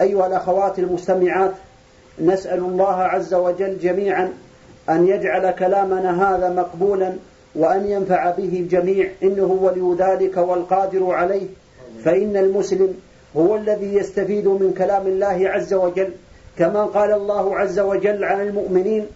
أيها الأخوات المستمعات نسأل الله عز وجل جميعا أن يجعل كلامنا هذا مقبولا وأن ينفع به الجميع. إنه ولي ذلك والقادر عليه. فإن المسلم هو الذي يستفيد من كلام الله عز وجل. كما قال الله عز وجل عن المؤمنين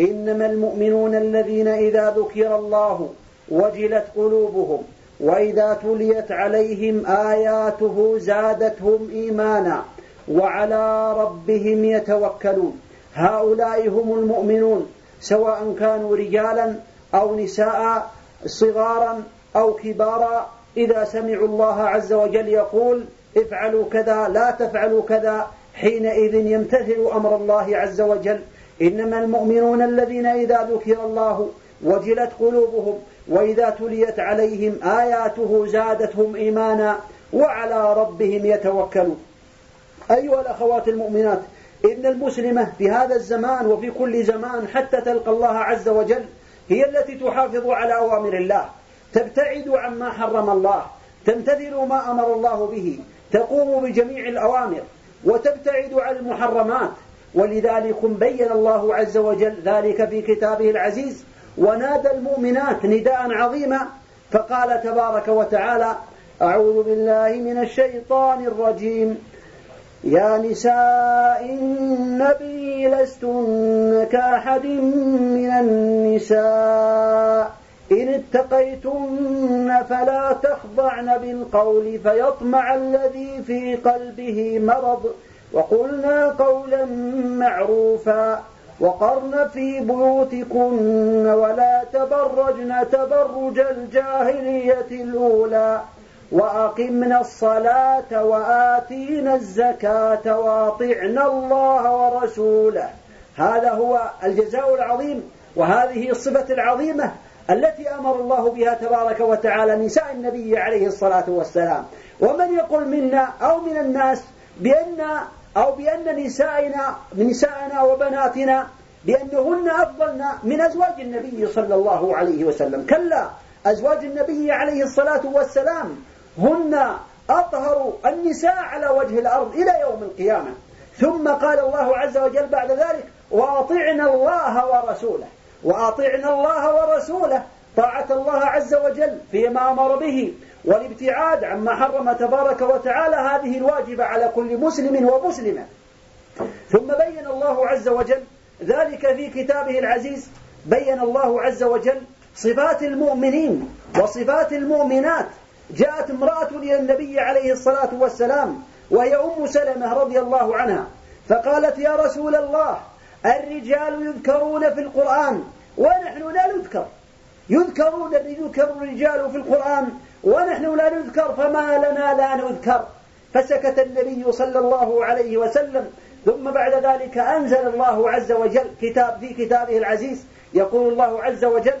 إنما المؤمنون الذين إذا ذكر الله وجلت قلوبهم وإذا تليت عليهم آياته زادتهم إيمانا. وعلى ربهم يتوكلون. هؤلاء هم المؤمنون سواء كانوا رجالا أو نساء صغارا أو كبارا. إذا سمعوا الله عز وجل يقول افعلوا كذا لا تفعلوا كذا حينئذ يمتثل أمر الله عز وجل. إنما المؤمنون الذين إذا ذكر الله وجلت قلوبهم وإذا تليت عليهم آياته زادتهم إيمانا وعلى ربهم يتوكلون. أيها الأخوات المؤمنات إن المسلمة في هذا الزمان وفي كل زمان حتى تلقى الله عز وجل هي التي تحافظ على أوامر الله تبتعد عما حرم الله تمتثل ما أمر الله به تقوم بجميع الأوامر وتبتعد عن المحرمات. ولذلك بين الله عز وجل ذلك في كتابه العزيز ونادى المؤمنات نداء عظيما فقال تبارك وتعالى أعوذ بالله من الشيطان الرجيم. يا نساء النبي لستن كأحد من النساء. إن اتقيتن فلا تخضعن بالقول فيطمع الذي في قلبه مرض. وقلنا قولا معروفا وقرن في بيوتكن ولا تبرجن تبرج الجاهلية الأولى. وأقمنا الصلاة وآتينا الزكاة وأطعنا الله ورسوله. هذا هو الجزاء العظيم وهذه الصفة العظيمة التي أمر الله بها تبارك وتعالى نساء النبي عليه الصلاة والسلام. ومن يقول منا أو من الناس بأن أو بأن نسائنا نساءنا وبناتنا بأنهن أفضلن من أزواج النبي صلى الله عليه وسلم. كلا أزواج النبي عليه الصلاة والسلام هن أطهر النساء على وجه الأرض إلى يوم القيامة. ثم قال الله عز وجل بعد ذلك وأطعنا الله ورسوله. وأطعنا الله ورسوله. طاعة الله عز وجل فيما أمر به. والابتعاد عما حرم تبارك وتعالى هذه الواجبة على كل مسلم ومسلمة. ثم بين الله عز وجل ذلك في كتابه العزيز بين الله عز وجل صفات المؤمنين وصفات المؤمنات. جاءت امرأة إلى النبي عليه الصلاة والسلام وهي أم سلمة رضي الله عنها فقالت يا رسول الله الرجال يذكرون في القرآن ونحن لا نذكر. يذكرون يذكر الرجال في القرآن ونحن لا نذكر فما لنا لا نذكر. فسكت النبي صلى الله عليه وسلم ثم بعد ذلك أنزل الله عز وجل كتاب في كتابه العزيز يقول الله عز وجل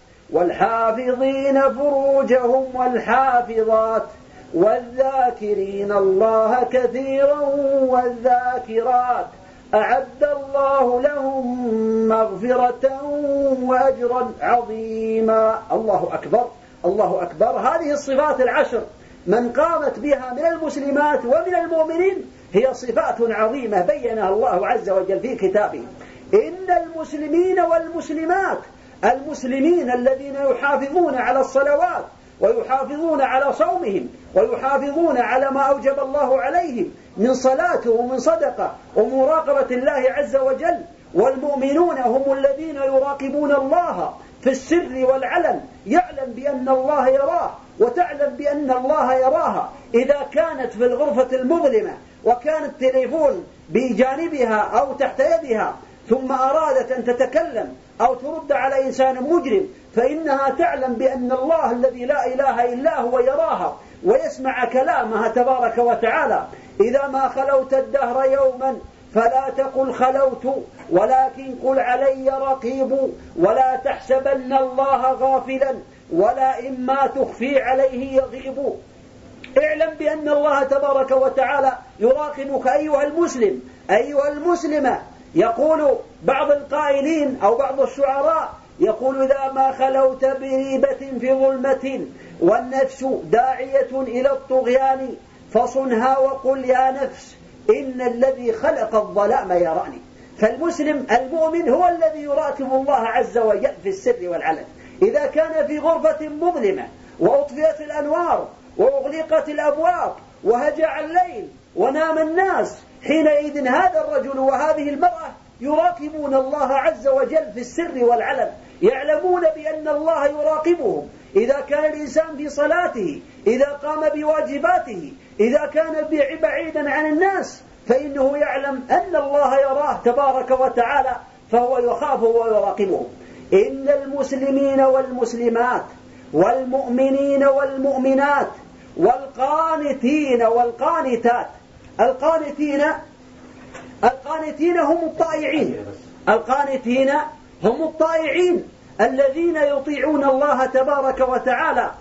والحافظين فروجهم والحافظات والذاكرين الله كثيرا والذاكرات أعد الله لهم مغفرة وأجرا عظيما. الله أكبر. الله أكبر. هذه الصفات العشر. من قامت بها من المسلمات ومن المؤمنين هي صفات عظيمة. بينها الله عز وجل في كتابه. إن المسلمين والمسلمات المسلمين الذين يحافظون على الصلوات ويحافظون على صومهم ويحافظون على ما أوجب الله عليهم من صلاة ومن صدقة ومراقبة الله عز وجل. والمؤمنون هم الذين يراقبون الله في السر والعلن. يعلم بأن الله يراه وتعلم بأن الله يراها. إذا كانت في الغرفة المظلمة وكان التليفون بجانبها أو تحت يدها ثم أرادت أن تتكلم أو ترد على إنسان مجرم فإنها تعلم بأن الله الذي لا إله إلا هو يراها ويسمع كلامها تبارك وتعالى. إذا ما خلوت الدهر يوما فلا تقل خلوت ولكن قل علي رقيب ولا تحسبن الله غافلا ولا إما تخفي عليه يغيب. اعلم بأن الله تبارك وتعالى يراقبك أيها المسلم أيها المسلمة يقول بعض القائلين أو بعض الشعراء يقول إذا ما خلوت بريبة في ظلمة والنفس داعية إلى الطغيان فصنها وقل يا نفس إن الذي خلق الظلام يراني. فالمسلم المؤمن هو الذي يراقب الله عز وجل في السر والعلن. إذا كان في غرفة مظلمة وأطفئت الأنوار وأغلقت الأبواب وهجع الليل ونام الناس حينئذ هذا الرجل وهذه المرأة يراقبون الله عز وجل في السر والعلن يعلمون بأن الله يراقبهم. إذا كان الإنسان في صلاته إذا قام بواجباته إذا كان بعيدا عن الناس فإنه يعلم أن الله يراه تبارك وتعالى فهو يخاف ويراقبه إن المسلمين والمسلمات والمؤمنين والمؤمنات والقانتين والقانتات القانتين القانتين هم الطائعين. القانتين هم الطائعين الذين يطيعون الله تبارك وتعالى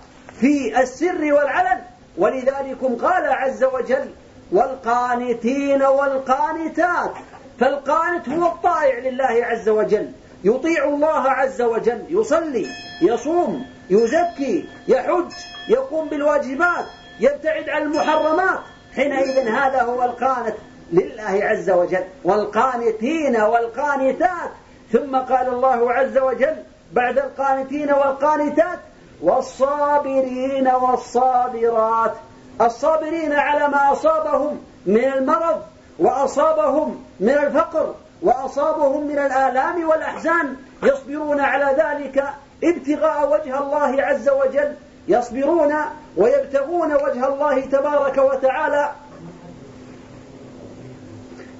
في السر والعلن. ولذلك قال عز وجل والقانتين والقانتات. فالقانت هو الطائع لله عز وجل. يطيع الله عز وجل يصلي يصوم يزكي يحج يقوم بالواجبات يبتعد عن المحرمات حينئذ هذا هو القانت لله عز وجل والقانتين والقانتات. ثم قال الله عز وجل بعد القانتين والقانتات والصابرين والصابرات. الصابرين على ما أصابهم من المرض وأصابهم من الفقر وأصابهم من الآلام والأحزان يصبرون على ذلك ابتغاء وجه الله عز وجل. يصبرون ويبتغون وجه الله تبارك وتعالى.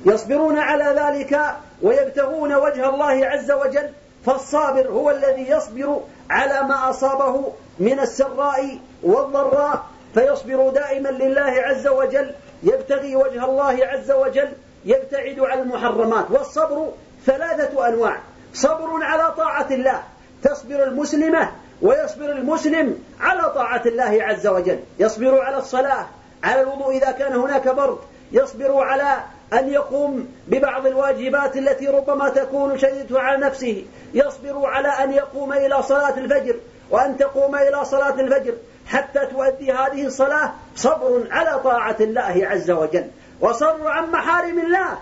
يصبرون على ذلك ويبتغون وجه الله عز وجل. فالصابر هو الذي يصبر على ما أصابه من السراء والضراء. فيصبر دائما لله عز وجل. يبتغي وجه الله عز وجل. يبتعد عن المحرمات. والصبر ثلاثة أنواع. صبر على طاعة الله. تصبر المسلمة. ويصبر المسلم على طاعة الله عز وجل. يصبر على الصلاة على الوضوء إذا كان هناك برد. يصبر على أن يقوم ببعض الواجبات التي ربما تكون شديدة على نفسه. يصبر على أن يقوم إلى صلاة الفجر وأن تقوم إلى صلاة الفجر حتى تؤدي هذه الصلاة صبر على طاعة الله عز وجل. وصبر عن محارم الله.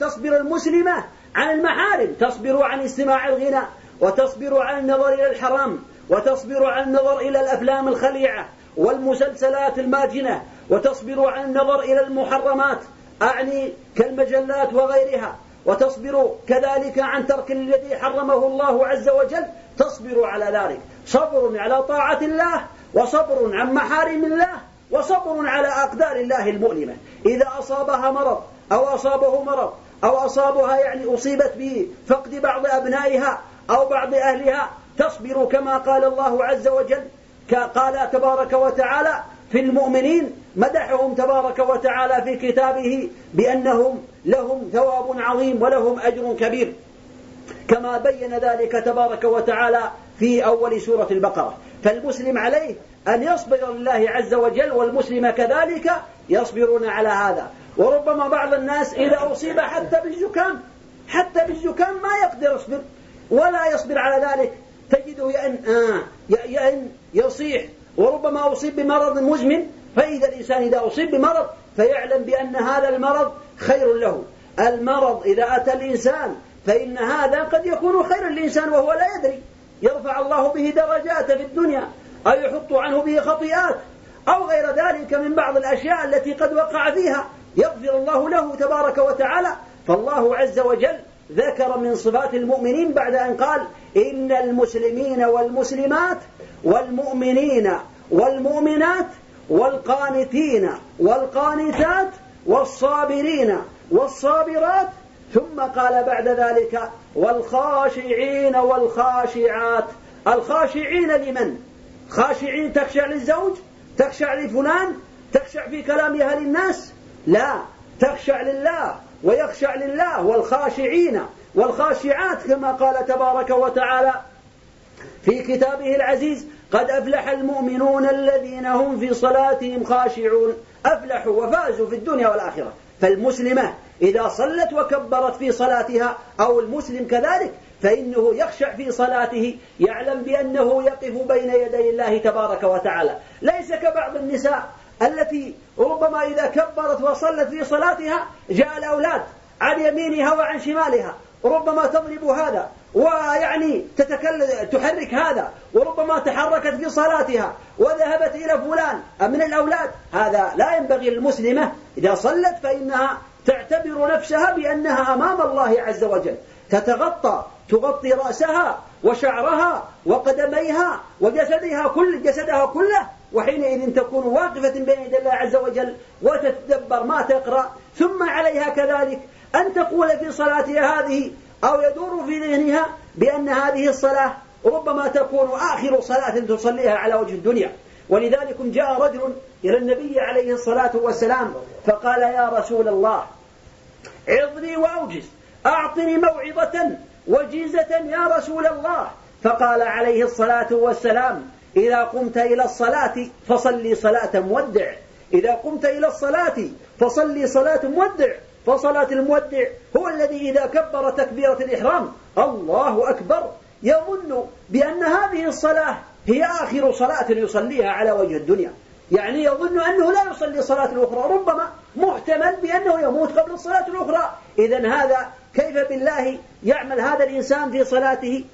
تصبر المسلمة عن المحارم. تصبر عن استماع الغنى وتصبر عن النظر إلى الحرام. وتصبر عن النظر إلى الأفلام الخليعة والمسلسلات الماجنة وتصبر عن النظر إلى المحرمات أعني كالمجلات وغيرها وتصبر كذلك عن ترك الذي حرمه الله عز وجل تصبر على ذلك. صبر على طاعة الله وصبر عن محارم الله وصبر على أقدار الله المؤلمة. إذا أصابها مرض أو أصابه مرض أو أصابها يعني أصيبت بفقد بعض أبنائها أو بعض أهلها تصبر كما قال الله عز وجل قال تبارك وتعالى في المؤمنين مدحهم تبارك وتعالى في كتابه بأنهم لهم ثواب عظيم ولهم أجر كبير. كما بين ذلك تبارك وتعالى في أول سورة البقرة. فالمسلم عليه أن يصبر لله عز وجل والمسلم كذلك يصبرون على هذا. وربما بعض الناس إذا أصيب حتى بالزكام حتى بالزكام ما يقدر يصبر ولا يصبر على ذلك. تجده يأن, آه يأن يصيح. وربما أصيب بمرض مزمن فإذا الإنسان إذا أصيب بمرض فيعلم بأن هذا المرض خير له. المرض إذا أتى الإنسان فإن هذا قد يكون خيرا للإنسان وهو لا يدري. يرفع الله به درجات في الدنيا أو يحط عنه به خطيئات أو غير ذلك من بعض الأشياء التي قد وقع فيها. يغفر الله له تبارك وتعالى. فالله عز وجل ذكر من صفات المؤمنين بعد أن قال إن المسلمين والمسلمات والمؤمنين والمؤمنات والقانتين والقانتات والصابرين والصابرات ثم قال بعد ذلك والخاشعين والخاشعات. الخاشعين لمن؟ خاشعين تخشع للزوج تخشع لفلان تخشع في كلامها للناس لا تخشع لله. ويخشع لله والخاشعين والخاشعات كما قال تبارك وتعالى في كتابه العزيز قد أفلح المؤمنون الذين هم في صلاتهم خاشعون أفلحوا وفازوا في الدنيا والآخرة فالمسلمة إذا صلت وكبرت في صلاتها أو المسلم كذلك فإنه يخشع في صلاته يعلم بأنه يقف بين يدي الله تبارك وتعالى ليس كبعض النساء التي ربما إذا كبرت وصلت في صلاتها جاء الأولاد عن يمينها وعن شمالها. ربما تضرب هذا ويعني تتكلم تحرك هذا وربما تحركت في صلاتها وذهبت إلى فلان من الأولاد؟ هذا لا ينبغي للمسلمة إذا صلت فإنها تعتبر نفسها بأنها أمام الله عز وجل. تتغطى تغطي رأسها وشعرها وقدميها وجسدها كل جسدها كله وحينئذ تكون واقفة بين يدي الله عز وجل وتتدبر ما تقرأ ثم عليها كذلك أن تقول في صلاتها هذه أو يدور في ذهنها بأن هذه الصلاة ربما تكون آخر صلاة تصليها على وجه الدنيا. ولذلك جاء رجل إلى النبي عليه الصلاة والسلام فقال يا رسول الله عظني وأوجز أعطني موعظة وجيزة يا رسول الله. فقال عليه الصلاة والسلام إذا قمت إلى الصلاة فصلي صلاة مودع. إذا قمت إلى الصلاة فصلي صلاة مودع. فصلاة المودع هو الذي إذا كبر تكبيرة الإحرام. الله أكبر. يظن بأن هذه الصلاة هي آخر صلاة يصليها على وجه الدنيا. يعني يظن أنه لا يصلي صلاة الأخرى ربما محتمل بأنه يموت قبل الصلاة الأخرى. إذا هذا كيف بالله يعمل هذا الإنسان في صلاته؟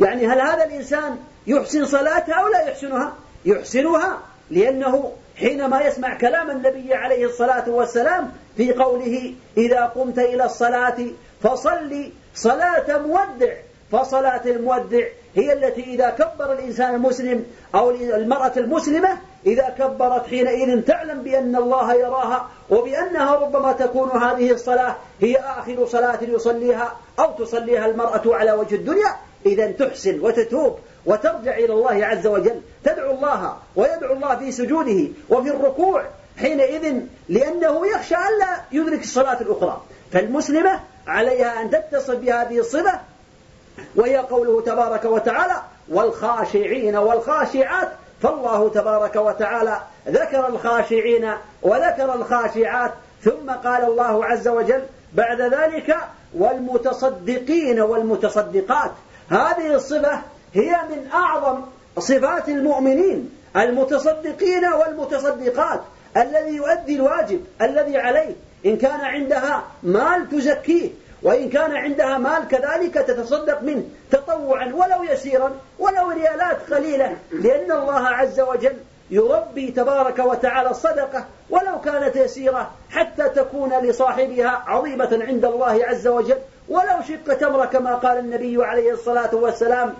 يعني هل هذا الإنسان يحسن صلاته أو لا يحسنها؟ يحسنها لأنه حينما يسمع كلام النبي عليه الصلاة والسلام في قوله إذا قمت إلى الصلاة فصلي صلاة مودع فصلاة المودع هي التي إذا كبر الإنسان المسلم أو المرأة المسلمة إذا كبرت حينئذ تعلم بأن الله يراها وبأنها ربما تكون هذه الصلاة هي آخر صلاة يصليها أو تصليها المرأة على وجه الدنيا. إذا تحسن وتتوب وترجع إلى الله عز وجل. تدعو الله ويدعو الله في سجوده وفي الركوع حينئذ لأنه يخشى ألا يدرك الصلاة الأخرى. فالمسلمة عليها أن تتصف بهذه الصفة وهي قوله تبارك وتعالى والخاشعين والخاشعات فالله تبارك وتعالى ذكر الخاشعين وذكر الخاشعات ثم قال الله عز وجل بعد ذلك والمتصدقين والمتصدقات هذه الصفة هي من أعظم صفات المؤمنين المتصدقين والمتصدقات الذي يؤدي الواجب الذي عليه. إن كان عندها مال تزكيه وإن كان عندها مال كذلك تتصدق منه تطوعا ولو يسيرا ولو ريالات قليلة لأن الله عز وجل يربي تبارك وتعالى الصدقة ولو كانت يسيرة حتى تكون لصاحبها عظيمة عند الله عز وجل. ولو شق تمرة كما قال النبي عليه الصلاة والسلام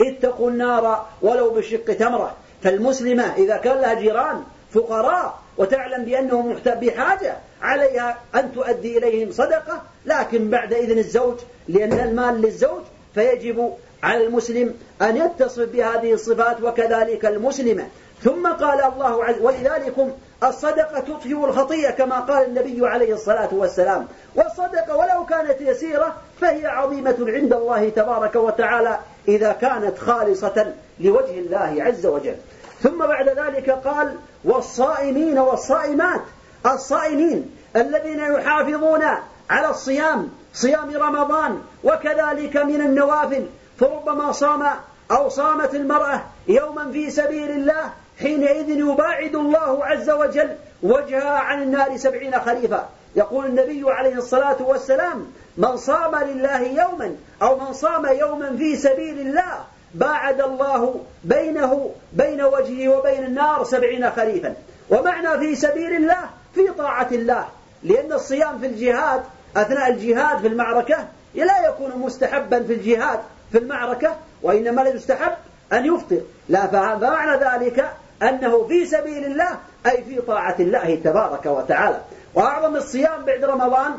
اتقوا النار ولو بشق تمرة. فالمسلمة إذا كان لها جيران فقراء وتعلم بأنهم بحاجة عليها أن تؤدي إليهم صدقة لكن بعد إذن الزوج لأن المال للزوج فيجب على المسلم أن يتصف بهذه الصفات وكذلك المسلمة. ثم قال الله عز ولذلك الصدقة تطفئ الخطيئة كما قال النبي عليه الصلاة والسلام. والصدقة ولو كانت يسيرة فهي عظيمة عند الله تبارك وتعالى إذا كانت خالصة لوجه الله عز وجل. ثم بعد ذلك قال والصائمين والصائمات. الصائمين الذين يحافظون على الصيام صيام رمضان وكذلك من النوافل. فربما صام أو صامت المرأة يوما في سبيل الله حينئذ يباعد الله عز وجل وجهها عن النار سبعين خريفا يقول النبي عليه الصلاة والسلام من صام لله يوما أو من صام يوما في سبيل الله باعد الله بينه بين وجهه وبين النار سبعين خريفا ومعنى في سبيل الله في طاعة الله. لأن الصيام في الجهاد أثناء الجهاد في المعركة لا يكون مستحبا في الجهاد في المعركة وإنما لا يستحب أن يفطر. لا فمعنى ذلك أنه في سبيل الله أي في طاعة الله تبارك وتعالى. وأعظم الصيام بعد رمضان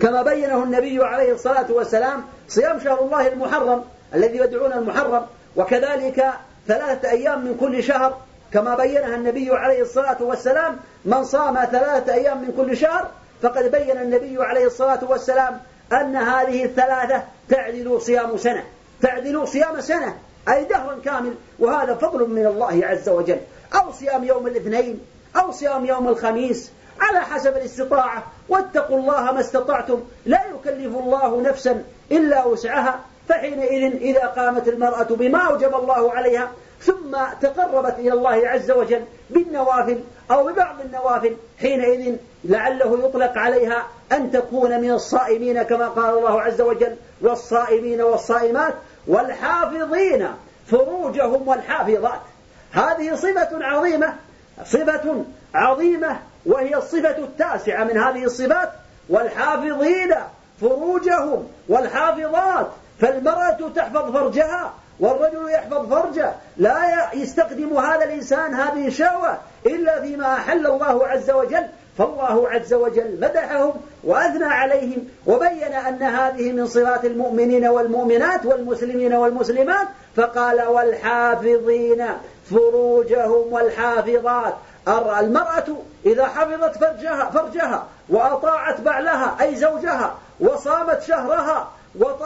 كما بينه النبي عليه الصلاة والسلام صيام شهر الله المحرم الذي يدعون المحرم وكذلك ثلاثة أيام من كل شهر كما بينها النبي عليه الصلاة والسلام من صام ثلاثة أيام من كل شهر فقد بين النبي عليه الصلاة والسلام أن هذه الثلاثة تعدل صيام سنة. تعدل صيام سنة. أي دهرا كامل وهذا فضل من الله عز وجل. أو صيام يوم الاثنين أو صيام يوم الخميس على حسب الاستطاعة. واتقوا الله ما استطعتم. لا يكلف الله نفسا إلا وسعها. فحينئذ إذا قامت المرأة بما أوجب الله عليها ثم تقربت إلى الله عز وجل بالنوافل أو ببعض النوافل حينئذ لعله يطلق عليها أن تكون من الصائمين كما قال الله عز وجل والصائمين والصائمات والحافظين فروجهم والحافظات. هذه صفة عظيمة صفة عظيمة وهي الصفة التاسعة من هذه الصفات. والحافظين فروجهم والحافظات. فالمرأة تحفظ فرجها والرجل يحفظ فرجه. لا يستخدم هذا الإنسان هذه الشهوة إلا فيما أحل الله عز وجل. فالله عز وجل مدحهم وأثنى عليهم وبين أن هذه من صفات المؤمنين والمؤمنات والمسلمين والمسلمات فقال والحافظين فروجهم والحافظات. المرأة إذا حفظت فرجها, فرجها وأطاعت بعلها أي زوجها وصامت شهرها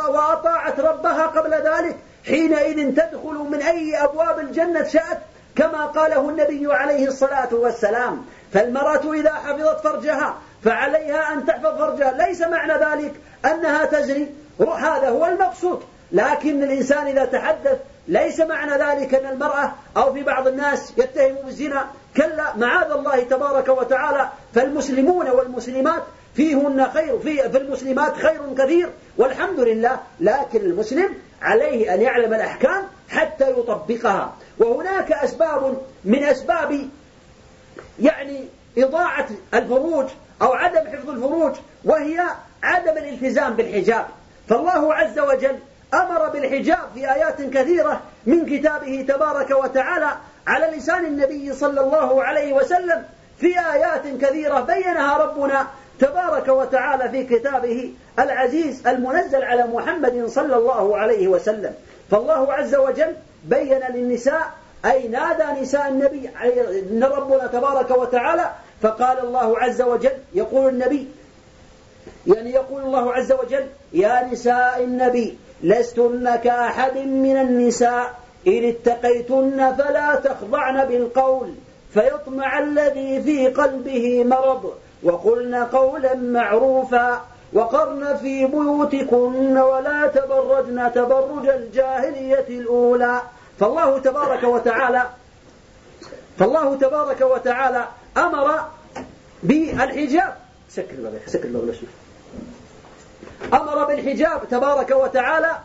وأطاعت ربها قبل ذلك حينئذ تدخل من أي أبواب الجنة شاءت كما قاله النبي عليه الصلاة والسلام فالمرأة إذا حفظت فرجها فعليها أن تحفظ فرجها. ليس معنى ذلك أنها تزري هذا هو المقصود. لكن الإنسان إذا تحدث ليس معنى ذلك أن المرأة أو في بعض الناس يتهم بالزنا كلا معاذ الله تبارك وتعالى. فالمسلمون والمسلمات فيهن خير في, في المسلمات خير كثير والحمد لله. لكن المسلم عليه أن يعلم الأحكام حتى يطبقها. وهناك أسباب من أسباب يعني إضاعة الفروج أو عدم حفظ الفروج وهي عدم الالتزام بالحجاب. فالله عز وجل أمر بالحجاب في آيات كثيرة من كتابه تبارك وتعالى على لسان النبي صلى الله عليه وسلم في آيات كثيرة بينها ربنا تبارك وتعالى في كتابه العزيز المنزل على محمد صلى الله عليه وسلم. فالله عز وجل بين للنساء أي نادى نساء النبي إن ربنا تبارك وتعالى فقال الله عز وجل يقول النبي يعني يقول الله عز وجل يا نساء النبي لستن كأحد من النساء إن اتقيتن فلا تخضعن بالقول فيطمع الذي في قلبه مرض وقلن قولا معروفا وقرن في بيوتكن ولا تبرجن تبرج الجاهلية الأولى. فالله تبارك وتعالى فالله تبارك وتعالى أمر بالحجاب. سكر الباب سكر الباب أمر بالحجاب تبارك وتعالى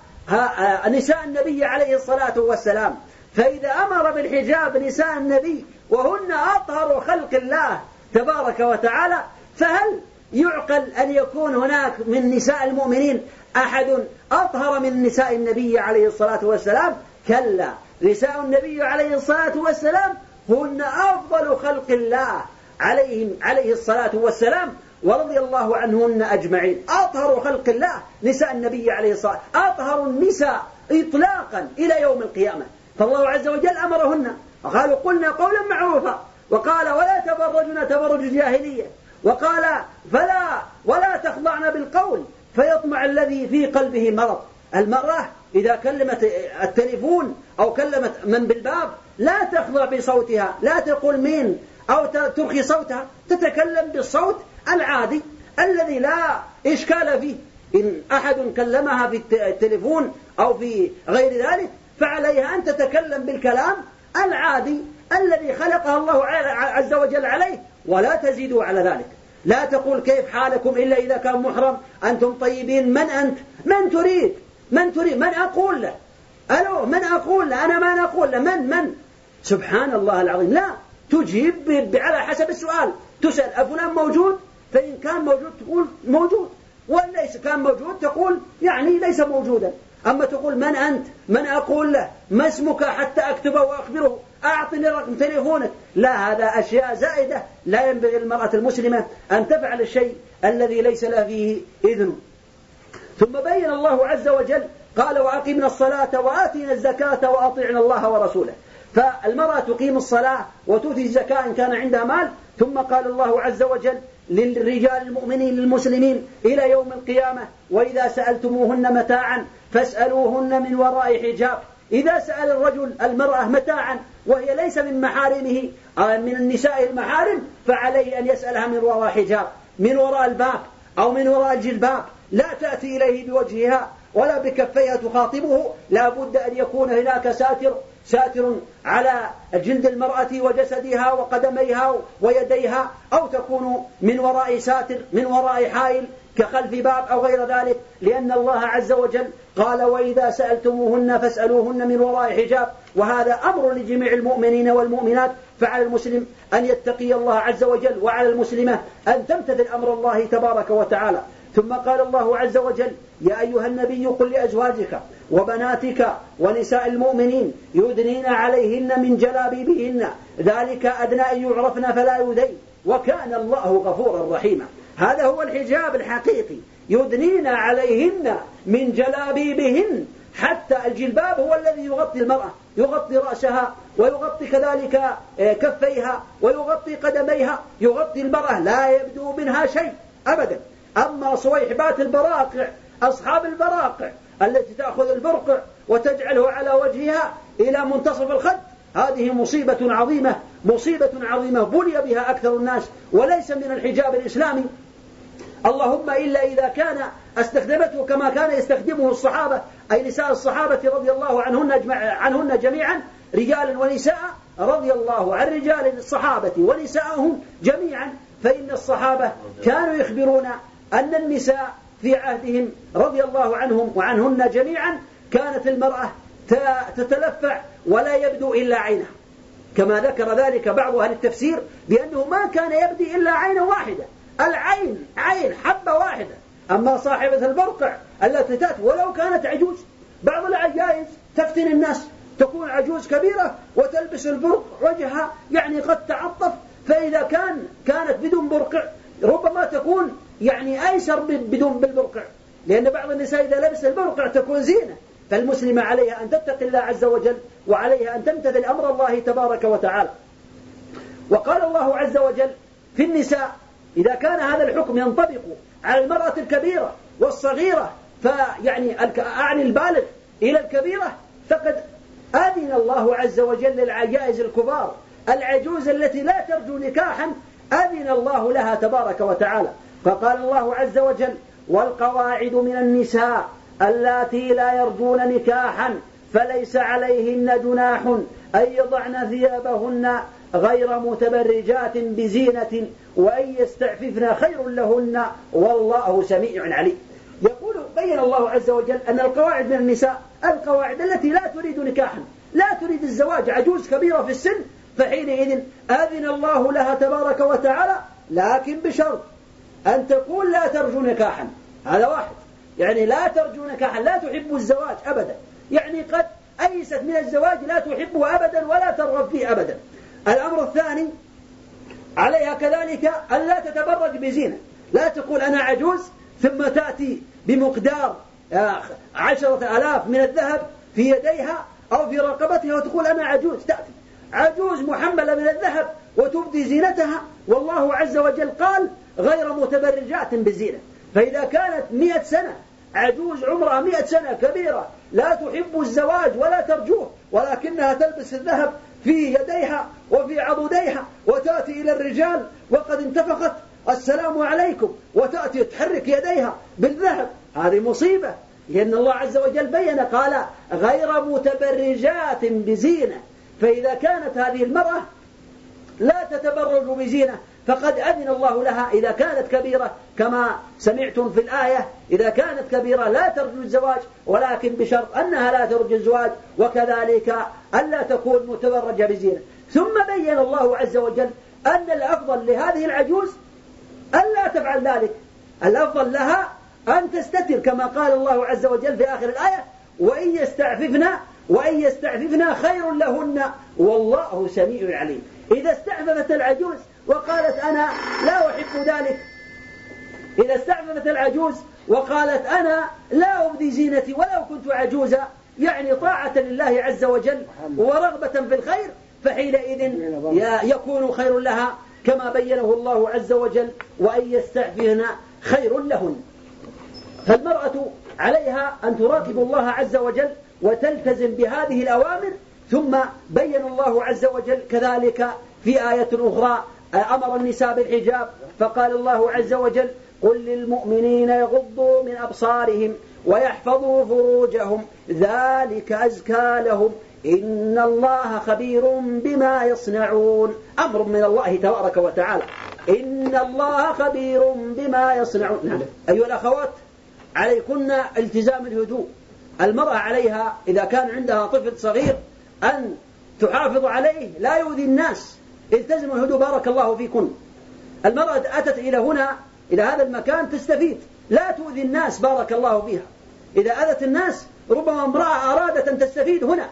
نساء النبي عليه الصلاة والسلام. فإذا أمر بالحجاب نساء النبي وهن أطهر خلق الله تبارك وتعالى فهل يعقل أن يكون هناك من نساء المؤمنين أحد أطهر من نساء النبي عليه الصلاة والسلام؟ كلا. نساء النبي عليه الصلاة والسلام هن أفضل خلق الله عليهم عليه الصلاة والسلام ورضي الله عنهن أجمعين. أطهر خلق الله نساء النبي عليه الصلاة أطهر النساء إطلاقا إلى يوم القيامة. فالله عز وجل أمرهن وقالوا قلنا قولا معروفا وقال ولا تبرجن تبرج الجاهلية. وقال فلا ولا تخضعن بالقول فيطمع الذي في قلبه مرض. المرأة إذا كلمت التليفون أو كلمت من بالباب لا تخضع بصوتها لا تقول مين أو ترخي صوتها تتكلم بالصوت العادي الذي لا إشكال فيه. إن أحد كلمها في التليفون أو في غير ذلك فعليها أن تتكلم بالكلام العادي الذي خلقها الله عز وجل عليه ولا تزيدوا على ذلك. لا تقول كيف حالكم إلا إذا كان محرم أنتم طيبين من أنت؟ من تريد؟ من تريد؟ من أقول له؟ ألو من أقول له؟ أنا ما نقول له. من من؟ سبحان الله العظيم. لا تجيب على حسب السؤال. تسأل أفلان موجود؟ فإن كان موجود تقول موجود. وإن ليس كان موجود تقول يعني ليس موجودا. أما تقول من أنت؟ من أقول له؟ ما اسمك حتى أكتبه وأخبره؟ أعطني رقم تليفونك. لا هذا أشياء زائدة. لا ينبغي للمرأة المسلمة أن تفعل الشيء الذي ليس لها فيه إذن. ثم بين الله عز وجل قال وأقمنا الصلاة وآتينا الزكاة وأطيعنا الله ورسوله. فالمرأة تقيم الصلاة وتؤتي الزكاة إن كان عندها مال ثم قال الله عز وجل للرجال المؤمنين المسلمين إلى يوم القيامة وإذا سألتموهن متاعا فاسألوهن من وراء حجاب. إذا سأل الرجل المرأة متاعا وهي ليس من محارمه أو من النساء المحارم فعليه أن يسألها من وراء حجاب من وراء الباب أو من وراء الجلباب. لا تأتي إليه بوجهها ولا بكفيها تخاطبه. لا بد أن يكون هناك ساتر ساتر على جلد المرأة وجسدها وقدميها ويديها أو تكون من وراء ساتر من وراء حائل كخلف باب أو غير ذلك. لأن الله عز وجل قال وإذا سألتموهن فاسألوهن من وراء حجاب. وهذا أمر لجميع المؤمنين والمؤمنات. فعلى المسلم أن يتقي الله عز وجل وعلى المسلمة أن تمتثل أمر الله تبارك وتعالى. ثم قال الله عز وجل يا أيها النبي قل لأزواجك وبناتك ونساء المؤمنين يدنين عليهن من جلابيبهن. ذلك أدنى أن يعرفن فلا يؤذين وكان الله غفورا رحيما. هذا هو الحجاب الحقيقي. يدنين عليهن من جلابيبهن. حتى الجلباب هو الذي يغطي المرأة. يغطي رأسها ويغطي كذلك آه، كفيها ويغطي قدميها. يغطي المرأة. لا يبدو منها شيء أبدا. أما صويحبات البراقع أصحاب البراقع التي تأخذ البرقع وتجعله على وجهها إلى منتصف الخد هذه مصيبة عظيمة مصيبة عظيمة بلي بها أكثر الناس وليس من الحجاب الإسلامي. اللهم إلا إذا كان استخدمته كما كان يستخدمه الصحابة أي نساء الصحابة رضي الله عنهن, أجمع عنهن جميعا رجالا ونساء رضي الله عن رجال الصحابة ونساءهم جميعا فإن الصحابة كانوا يخبرون أن النساء في عهدهم رضي الله عنهم وعنهن جميعا كانت المرأة تتلفع ولا يبدو إلا عينها كما ذكر ذلك بعض أهل التفسير بأنه ما كان يبدي إلا عين واحدة. العين عين حبة واحدة. أما صاحبة البرقع التي تأتي ولو كانت عجوز بعض العجائز تفتن الناس. تكون عجوز كبيرة وتلبس البرق وجهها يعني قد تعطف فإذا كان كانت بدون برقع ربما تكون يعني أيسر بدون بالبرقع لأن بعض النساء إذا لبس البرقع تكون زينة. فالمسلمة عليها أن تتقي الله عز وجل وعليها أن تمتثل أمر الله تبارك وتعالى. وقال الله عز وجل في النساء إذا كان هذا الحكم ينطبق على المرأة الكبيرة والصغيرة فيعني أعني البالغ إلى الكبيرة فقد أذن الله عز وجل للعجائز الكبار العجوز التي لا ترجو نكاحا أذن الله لها تبارك وتعالى. فقال الله عز وجل والقواعد من النساء اللاتي لا يرجون نكاحا فليس عليهن جناح أن يضعن ثيابهن غير متبرجات بزينة وأن يستعففن خير لهن والله سميع عليم. يقول بين الله عز وجل أن القواعد من النساء القواعد التي لا تريد نكاحا لا تريد الزواج عجوز كبيرة في السن فحينئذ أذن الله لها تبارك وتعالى لكن بشرط أن تقول لا ترجو نكاحا. هذا واحد. يعني لا ترجو نكاحا لا تحب الزواج أبدا. يعني قد أيست من الزواج لا تحبه أبدا ولا ترغب فيه أبدا. الأمر الثاني عليها كذلك أن لا تتبرج بزينة. لا تقول أنا عجوز ثم تأتي بمقدار آه، عشرة ألاف من الذهب في يديها أو في رقبتها وتقول أنا عجوز. تأتي. عجوز محملة من الذهب وتبدي زينتها. والله عز وجل قال غير متبرجات بزينة. فإذا كانت مئة سنة عجوز عمرها مئة سنة كبيرة لا تحب الزواج ولا ترجوه ولكنها تلبس الذهب في يديها وفي عضديها وتأتي إلى الرجال وقد انتفخت السلام عليكم وتأتي تحرك يديها بالذهب. هذه مصيبة لأن الله عز وجل بين قال غير متبرجات بزينة. فإذا كانت هذه المرأة لا تتبرج بزينة فقد أذن الله لها إذا كانت كبيرة كما سمعتم في الآية إذا كانت كبيرة لا ترجو الزواج ولكن بشرط أنها لا ترجو الزواج وكذلك ألا تكون متبرجة بزينة. ثم بين الله عز وجل أن الأفضل لهذه العجوز ألا تفعل ذلك. الأفضل لها أن تستتر كما قال الله عز وجل في آخر الآية وإن يستعففنا وإن يستعففنا خير لهن. والله سميع عليم. إذا استعففت العجوز وقالت أنا لا أحب ذلك. إذا استعففت العجوز وقالت أنا لا أبدي زينتي ولو كنت عجوزا يعني طاعة لله عز وجل ورغبة في الخير فحينئذ يكون خير لها كما بينه الله عز وجل وأن يستعففن خير لهن. فالمرأة عليها أن تراقب الله عز وجل وتلتزم بهذه الأوامر ثم بين الله عز وجل كذلك في آية أخرى أمر النساء بالحجاب فقال الله عز وجل قل للمؤمنين يغضوا من أبصارهم ويحفظوا فروجهم ذلك أزكى لهم إن الله خبير بما يصنعون. أمر من الله تبارك وتعالى إن الله خبير بما يصنعون. نعم. أيها الأخوات عليكن التزام الهدوء. المرأة عليها إذا كان عندها طفل صغير أن تحافظ عليه لا يؤذي الناس. التزموا الهدوء بارك الله فيكن المرأة أتت إلى هنا إلى هذا المكان تستفيد. لا تؤذي الناس بارك الله فيها. إذا أذت الناس ربما امرأة أرادت أن تستفيد هنا.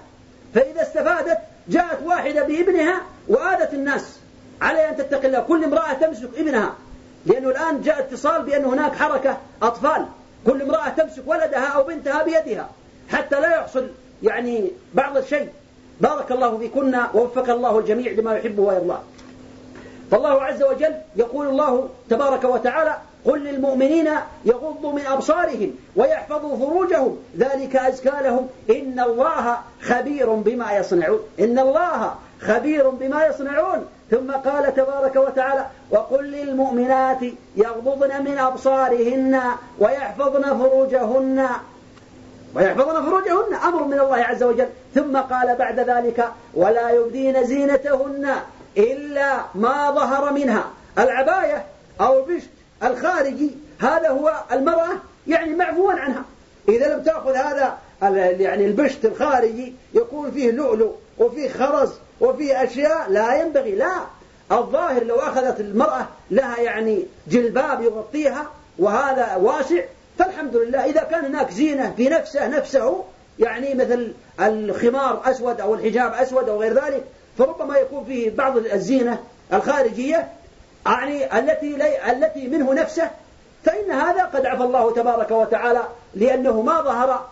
فإذا استفادت جاءت واحدة بابنها وآذت الناس. علي أن تتقي الله. كل امرأة تمسك ابنها. لأنه الآن جاء اتصال بأن هناك حركة أطفال. كل امرأة تمسك ولدها أو بنتها بيدها. حتى لا يحصل يعني بعض الشيء. بارك الله فيكن ووفق الله الجميع لما يحبه ويرضاه فالله عز وجل يقول الله تبارك وتعالى قل للمؤمنين يغضوا من أبصارهم ويحفظوا فروجهم ذلك أزكى لهم. إن الله خبير بما يصنعون. إن الله خبير بما يصنعون. ثم قال تبارك وتعالى وقل للمؤمنات يغضضن من أبصارهن ويحفظن فروجهن. ويحفظن فروجهن أمر من الله عز وجل. ثم قال بعد ذلك ولا يبدين زينتهن إلا ما ظهر منها. العباية أو البشت الخارجي هذا هو المرأة يعني معفوا عنها. إذا لم تأخذ هذا يعني البشت الخارجي يكون فيه لؤلؤ وفيه خرز وفيه أشياء لا ينبغي. لا الظاهر لو أخذت المرأة لها يعني جلباب يغطيها وهذا واسع فالحمد لله إذا كان هناك زينة في نفسه نفسه يعني مثل الخمار أسود أو الحجاب أسود أو غير ذلك فربما يكون فيه بعض الزينة الخارجية يعني التي لي التي منه نفسه فإن هذا قد عفى الله تبارك وتعالى لأنه ما ظهر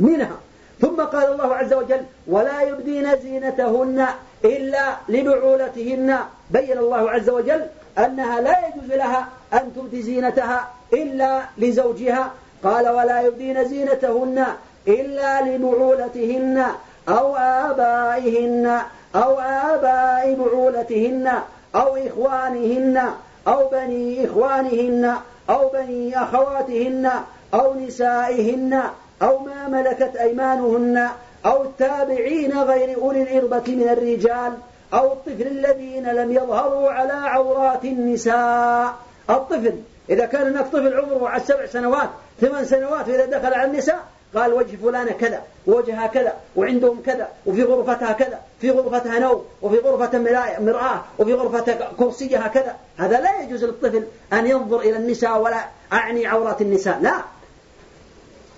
منها. ثم قال الله عز وجل ولا يبدين زينتهن إلا لبعولتهن بين الله عز وجل أنها لا يجوز لها أن تبدي زينتها إلا لزوجها. قال ولا يبدين زينتهن إلا لبعولتهن أو آبائهن أو آباء بعولتهن أو إخوانهن أو بني إخوانهن أو بني أخواتهن أو نسائهن أو ما ملكت أيمانهن أو التابعين غير أولي الإربة من الرجال أو الطفل الذين لم يظهروا على عورات النساء. الطفل إذا كان هناك طفل عمره على سبع سنوات ثمان سنوات وإذا دخل على النساء قال وجه فلانة كذا ووجهها كذا وعندهم كذا وفي غرفتها كذا في غرفتها نوم وفي غرفة مرآة وفي غرفة كرسيها كذا. هذا لا يجوز للطفل أن ينظر إلى النساء ولا أعني عورات النساء لا.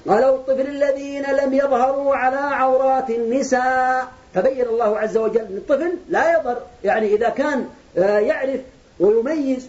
قالوا الطفل الذين لم يظهروا على عورات النساء فبين الله عز وجل أن الطفل لا يظهر يعني إذا كان آه، يعرف ويميز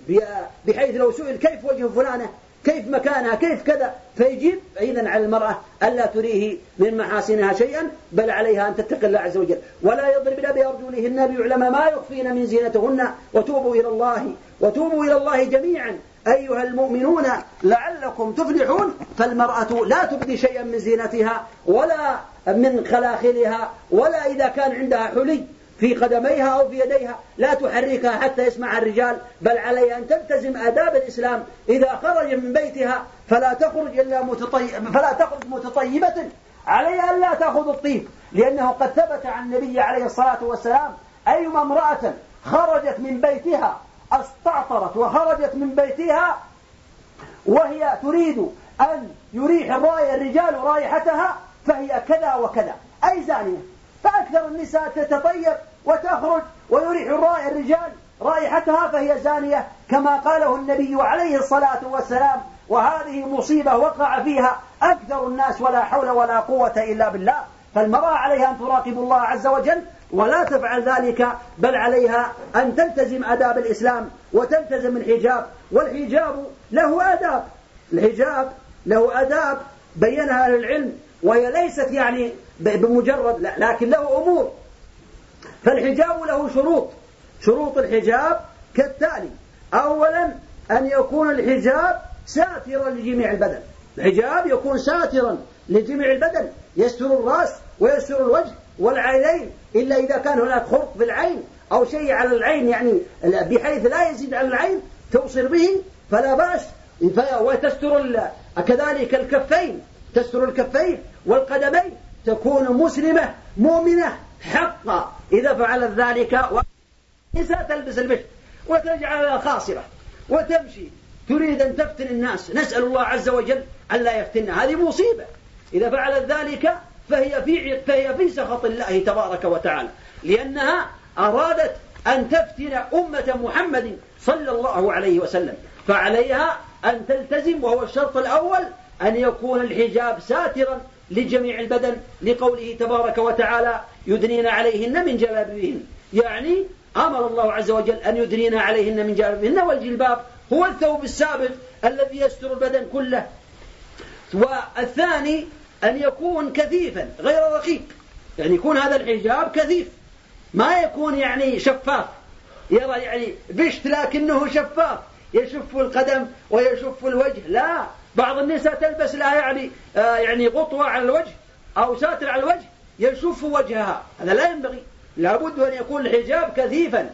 بحيث لو سئل كيف وجه فلانة؟ كيف مكانها؟ كيف كذا؟ فيجيب إذا على المرأة ألا تريه من محاسنها شيئا بل عليها أن تتقي الله عز وجل. ولا يضربن بأرجلهن ليعلم ما يخفين من زينتهن. وتوبوا إلى الله وتوبوا إلى الله جميعا. أيها المؤمنون لعلكم تفلحون. فالمرأة لا تبدي شيئا من زينتها ولا من خلاخلها ولا إذا كان عندها حلي. في قدميها أو في يديها. لا تحركها حتى يسمع الرجال بل عليها أن تلتزم آداب الإسلام. إذا خرج من بيتها فلا تخرج إلا متطيب فلا تخرج متطيبة. عليها لا تأخذ الطيب لأنه قد ثبت عن النبي عليه الصلاة والسلام أيما امرأة خرجت من بيتها أستعطرت وخرجت من بيتها وهي تريد أن يريح الراية الرجال رائحتها فهي كذا وكذا. أي زانية؟ فأكثر النساء تتطيب وتخرج ويريح الراية الرجال. رائحتها فهي زانية كما قاله النبي عليه الصلاة والسلام وهذه مصيبة وقع فيها أكثر الناس ولا حول ولا قوة إلا بالله. فالمرأة عليها أن تراقب الله عز وجل ولا تفعل ذلك بل عليها أن تلتزم آداب الإسلام وتلتزم الحجاب. والحجاب له آداب. الحجاب له آداب بينها أهل العلم. وهي ليست يعني بمجرد لا لكن له أمور. فالحجاب له شروط. شروط الحجاب كالتالي. أولا أن يكون الحجاب ساترا لجميع البدن. الحجاب يكون ساترا لجميع البدن. يستر الرأس ويستر الوجه والعينين. إلا إذا كان هناك خرق في العين أو شيء على العين يعني بحيث لا يزيد على العين توصل به فلا بأس. وتستر كذلك الكفين. تستر الكفين والقدمين تكون مسلمة مؤمنة حقا. إذا فعلت ذلك النساء تلبس البشت وتجعلها خاصرة وتمشي. تريد أن تفتن الناس. نسأل الله عز وجل ألا يفتنها هذه مصيبة. إذا فعلت ذلك فهي في فهي في سخط الله تبارك وتعالى. لأنها أرادت أن تفتن أمة محمد صلى الله عليه وسلم. فعليها أن تلتزم وهو الشرط الأول أن يكون الحجاب ساترا لجميع البدن لقوله تبارك وتعالى يدنين عليهن من جلابيبهن. يعني أمر الله عز وجل أن يدنين عليهن من جلابيبهن. والجلباب هو الثوب السابق الذي يستر البدن كله. والثاني أن يكون كثيفا غير رقيق. يعني يكون هذا الحجاب كثيف. ما يكون يعني شفاف. يرى يعني بشت لكنه شفاف. يشف القدم ويشف الوجه. لا. بعض النساء تلبس لها يعني آه يعني غطوة على الوجه أو ساتر على الوجه يشف وجهها. هذا لا ينبغي. لابد أن يكون الحجاب كثيفا.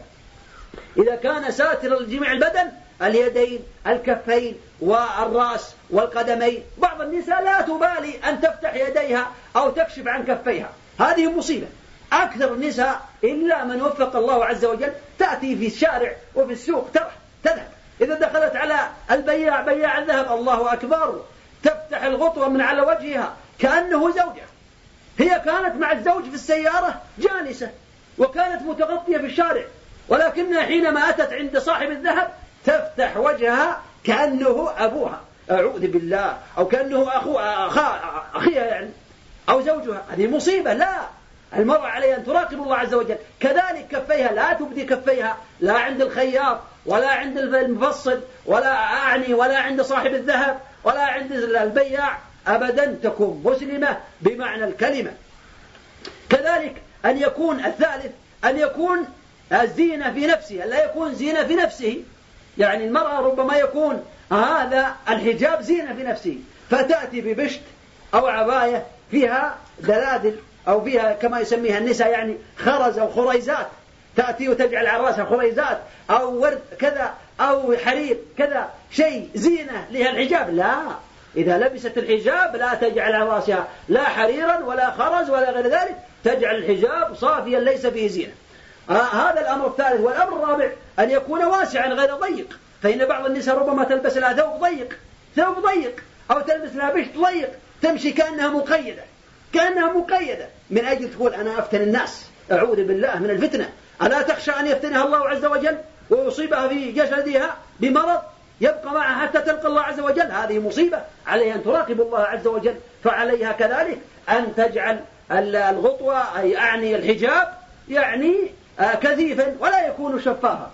إذا كان ساترا لجميع البدن اليدين الكفين والرأس والقدمين بعض النساء لا تبالي أن تفتح يديها أو تكشف عن كفيها. هذه مصيبة. أكثر النساء إلا من وفق الله عز وجل تأتي في الشارع وفي السوق تذهب. إذا دخلت على البياع بياع الذهب الله أكبر. تفتح الغطوة من على وجهها كأنه زوجها هي كانت مع الزوج في السيارة جالسة وكانت متغطية في الشارع. ولكنها حينما أتت عند صاحب الذهب تفتح وجهها كأنه أبوها. أعوذ بالله أو كأنه أخو أخيها يعني أو زوجها. هذه مصيبة لا. المرأة عليها أن تراقب الله عز وجل. كذلك كفيها لا تبدي كفيها. لا عند الخياط ولا عند المفصل ولا أعني ولا عند صاحب الذهب ولا عند البياع. أبدا تكون مسلمة بمعنى الكلمة. كذلك أن يكون الثالث أن يكون الزينة في نفسه. لا يكون زينة في نفسه. يعني المرأة ربما يكون هذا الحجاب زينة في نفسه. فتأتي ببشت أو عباية فيها دلادل أو فيها كما يسميها النساء يعني خرز أو خريزات. تأتي وتجعل على رأسها خريزات أو ورد كذا أو حرير كذا شيء زينة لها الحجاب. لا. إذا لبست الحجاب لا تجعل على رأسها لا حريرا ولا خرز ولا غير ذلك تجعل الحجاب صافيا ليس فيه زينة. آه هذا الأمر الثالث. والأمر الرابع أن يكون واسعا غير ضيق. فإن بعض النساء ربما تلبس لها ثوبضيق ثوب ضيق أو تلبس لها بشت ضيق تمشي كأنها مقيدة. كأنها مقيدة من أجل تقول أنا أفتن الناس أعوذ بالله من الفتنة. ألا تخشى أن يفتنها الله عز وجل؟ ويصيبها في جسدها بمرض يبقى معها حتى تلقى الله عز وجل؟ هذه مصيبة. عليها أن تراقب الله عز وجل فعليها كذلك. أن تجعل الغطوة أي أعني الحجاب يعني آه، كثيفا ولا يكون شفافا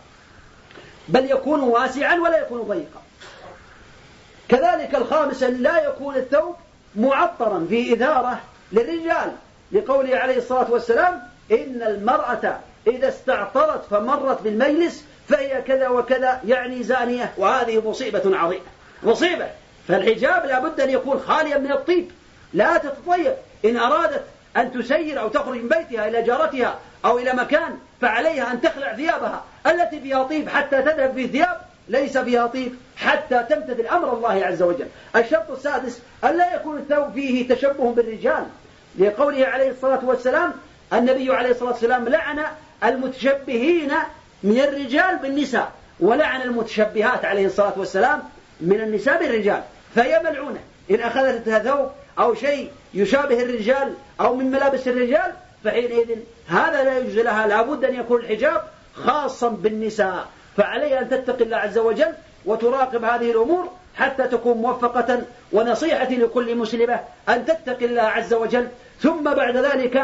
بل يكون واسعا ولا يكون ضيقا. كذلك الخامس أن لا يكون الثوب معطرا في إثارة للرجال لقوله عليه الصلاة والسلام إن المرأة إذا استعطرت فمرت بالمجلس فهي كذا وكذا يعني زانية. وهذه مصيبة عظيمة. مصيبة. فالحجاب لابد أن يكون خاليا من الطيب. لا تتطيب. إن أرادت أن تسير أو تخرج من بيتها إلى جارتها أو إلى مكان فعليها أن تخلع ثيابها. التي فيها طيب حتى تذهب في ثياب ليس فيها طيب حتى تمتثل أمر الله عز وجل. الشرط السادس أن لا يكون الثوب فيه تشبه بالرجال. لقوله عليه الصلاة والسلام النبي عليه الصلاة والسلام لعن المتشبهين من الرجال بالنساء ولعن المتشبهات عليه الصلاة والسلام من النساء بالرجال. فهي ملعونة إن أخذت ثوب أو شيء يشابه الرجال أو من ملابس الرجال فحينئذ هذا لا يجوز لها لابد أن يكون الحجاب خاصا بالنساء. فعليها أن تتقي الله عز وجل وتراقب هذه الأمور حتى تكون موفقة ونصيحة لكل مسلمة أن تتقي الله عز وجل. ثم بعد ذلك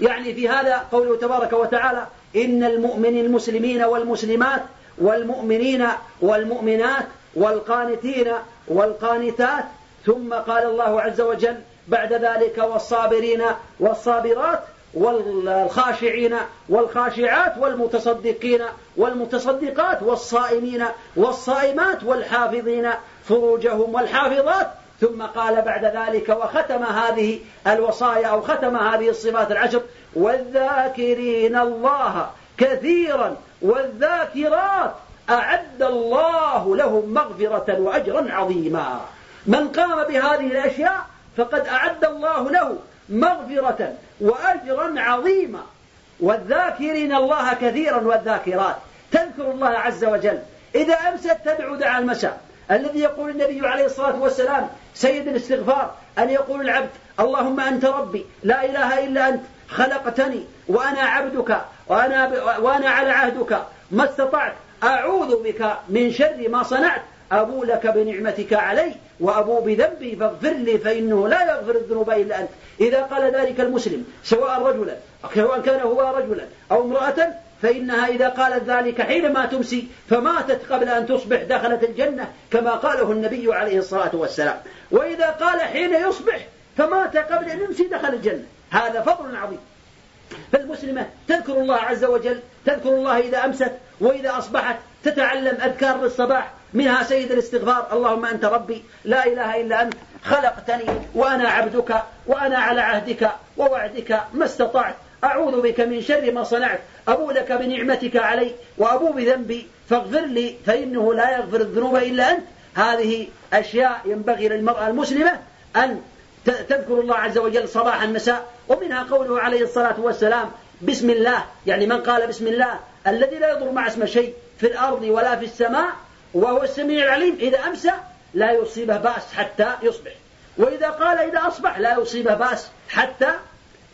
يعني في هذا قوله تبارك وتعالى إن المؤمن المسلمين والمسلمات والمؤمنين والمؤمنات والقانتين والقانتات. ثم قال الله عز وجل بعد ذلك والصابرين والصابرات. والخاشعين والخاشعات والمتصدقين والمتصدقات والصائمين والصائمات والحافظين فروجهم والحافظات. ثم قال بعد ذلك وختم هذه الوصايا أو ختم هذه الصفات العشر والذاكرين الله كثيرا والذاكرات أعد الله لهم مغفرة وأجرا عظيما. من قام بهذه الأشياء فقد أعد الله له مغفرة وأجرا عظيما. والذاكرين الله كثيرا والذاكرات. تذكر الله عز وجل. إذا أمست تدعو دعاء المساء الذي يقول النبي عليه الصلاة والسلام سيد الاستغفار أن يقول العبد اللهم أنت ربي لا إله إلا أنت خلقتني وأنا عبدك وأنا, وأنا على عهدك ما استطعت أعوذ بك من شر ما صنعت. أبو لك بنعمتك علي وأبو بذنبي فاغفر لي فإنه لا يغفر الذنوب إلا أنت. إذا قال ذلك المسلم سواء رجلا سواء كان هو رجلا أو امرأة فإنها إذا قالت ذلك حينما تمسي فماتت قبل أن تصبح دخلت الجنة كما قاله النبي عليه الصلاة والسلام. وإذا قال حين يصبح فمات قبل أن يمسي دخل الجنة. هذا فضل عظيم. فالمسلمة تذكر الله عز وجل تذكر الله إذا أمست وإذا أصبحت تتعلم أذكار للصباح منها سيد الاستغفار. اللهم أنت ربي لا إله إلا أنت خلقتني وأنا عبدك وأنا على عهدك ووعدك ما استطعت. أعوذ بك من شر ما صنعت أبو لك بنعمتك علي وأبو بذنبي. فاغفر لي فإنه لا يغفر الذنوب إلا أنت. هذه أشياء ينبغي للمرأة المسلمة أن تذكر الله عز وجل صباحا مساء ومنها قوله عليه الصلاة والسلام بسم الله يعني من قال بسم الله الذي لا يضر مع اسم شيء في الأرض ولا في السماء وهو السميع العليم إذا أمسى لا يصيبه بأس حتى يصبح. وإذا قال إذا أصبح لا يصيبه بأس حتى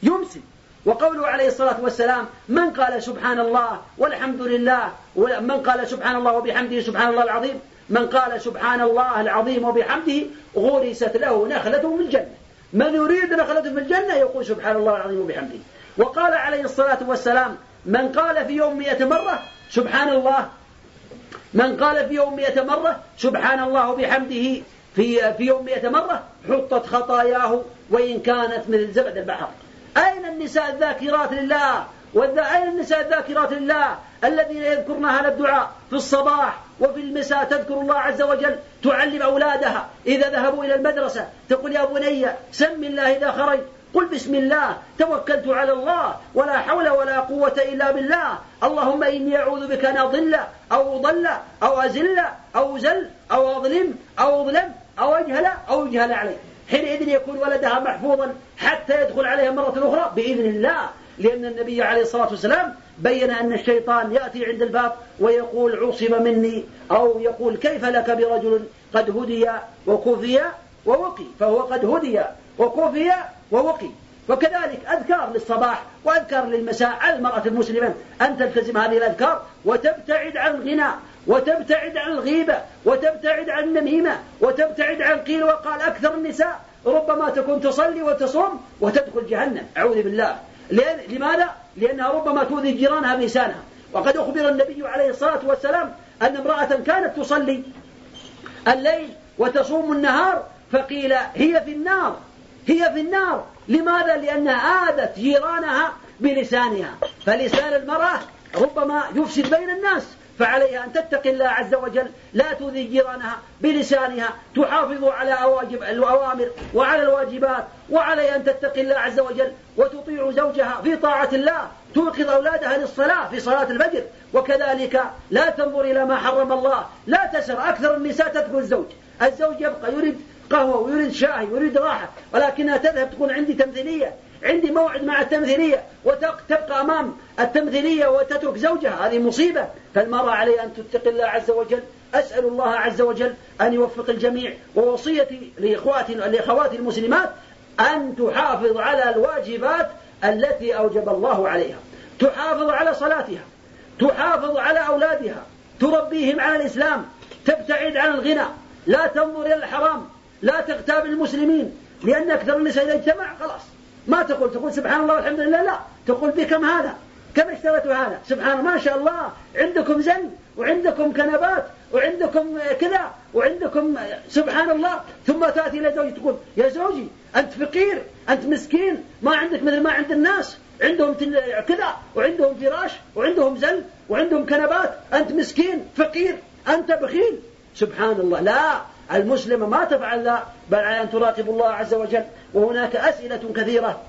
يمسي. وقوله عليه الصلاة والسلام من قال سبحان الله والحمد لله من قال سبحان الله وبحمده سبحان الله العظيم من قال سبحان الله العظيم وبحمده غرست له نخلة في الجنة. من يريد نخلة في الجنة يقول سبحان الله العظيم وبحمده. وقال عليه الصلاة والسلام من قال في يوم مئة مرة سبحان الله من قال في يوم مئة مرة سبحان الله وبحمده في في يوم مئة مرة حطت خطاياه وإن كانت مثل زبد البحر. أين النساء الذاكرات لله؟ أين النساء الذاكرات لله؟ الذين يذكرن هذا الدعاء في الصباح وفي المساء تذكر الله عز وجل تعلم أولادها. إذا ذهبوا إلى المدرسة تقول يا بني سم الله إذا خرج قل بسم الله توكلت على الله ولا حول ولا قوة إلا بالله. اللهم إني أعوذ بك أن أضل أو أضل أو أزل أو زل أو أظلم أو أظلم أو أجهل أو يجهل علي. حينئذ يكون ولدها محفوظا حتى يدخل عليها مرة أخرى بإذن الله. لأن النبي عليه الصلاة والسلام بين أن الشيطان يأتي عند الباب ويقول عصم مني أو يقول كيف لك برجل قد هدي وكفي ووقي فهو قد هدي. وكفي ووقي. وكذلك أذكار للصباح وأذكار للمساء على المرأة المسلمة. أن تلتزم هذه الأذكار وتبتعد عن الغنى وتبتعد عن الغيبة وتبتعد عن النميمة وتبتعد عن قيل وقال أكثر النساء. ربما تكون تصلي وتصوم وتدخل جهنم. أعوذ بالله. لأن لماذا؟ لأنها ربما تؤذي جيرانها بلسانها. وقد أخبر النبي عليه الصلاة والسلام أن امرأة كانت تصلي الليل وتصوم النهار فقيل هي في النار. هي في النار. لماذا؟ لأنها آذت جيرانها بلسانها. فلسان المرأة ربما يفسد بين الناس فعليها أن تتقي الله عز وجل. لا تؤذي جيرانها بلسانها تحافظ على أواجب الأوامر وعلى الواجبات وعليها أن تتقي الله عز وجل وتطيع زوجها في طاعة الله. توقظ أولادها للصلاة في صلاة الفجر. وكذلك لا تنظر إلى ما حرم الله. لا تسر. أكثر النساء تذكر الزوج. الزوج يبقى يريد قهوة ويريد شاي ويريد راحة ولكنها تذهب تقول عندي تمثيلية عندي موعد مع التمثيلية وتبقى أمام التمثيلية وتترك زوجها هذه مصيبة. فالمرأة عليها أن تتقي الله عز وجل؟ أسأل الله عز وجل أن يوفق الجميع. ووصيتي لإخواتي لأخواتي المسلمات أن تحافظ على الواجبات التي أوجب الله عليها. تحافظ على صلاتها تحافظ على أولادها تربيهم على الإسلام تبتعد عن الغنى لا تنظر إلى الحرام لا تغتاب المسلمين لأن أكثر النساء إذا اجتمع خلاص. ما تقول تقول سبحان الله والحمد لله لا. تقول بكم هذا؟ كم اشتريتوا هذا؟ سبحان ما شاء الله. عندكم زن وعندكم كنبات وعندكم كذا وعندكم سبحان الله. ثم تأتي إلى زوجي تقول يا زوجي أنت فقير أنت مسكين ما عندك مثل ما عند الناس. عندهم كذا وعندهم فراش وعندهم زل وعندهم كنبات أنت مسكين فقير أنت بخيل. سبحان الله لا. المسلمة ما تفعل لا بل على أن تراقب الله عز وجل. وهناك أسئلة كثيرة.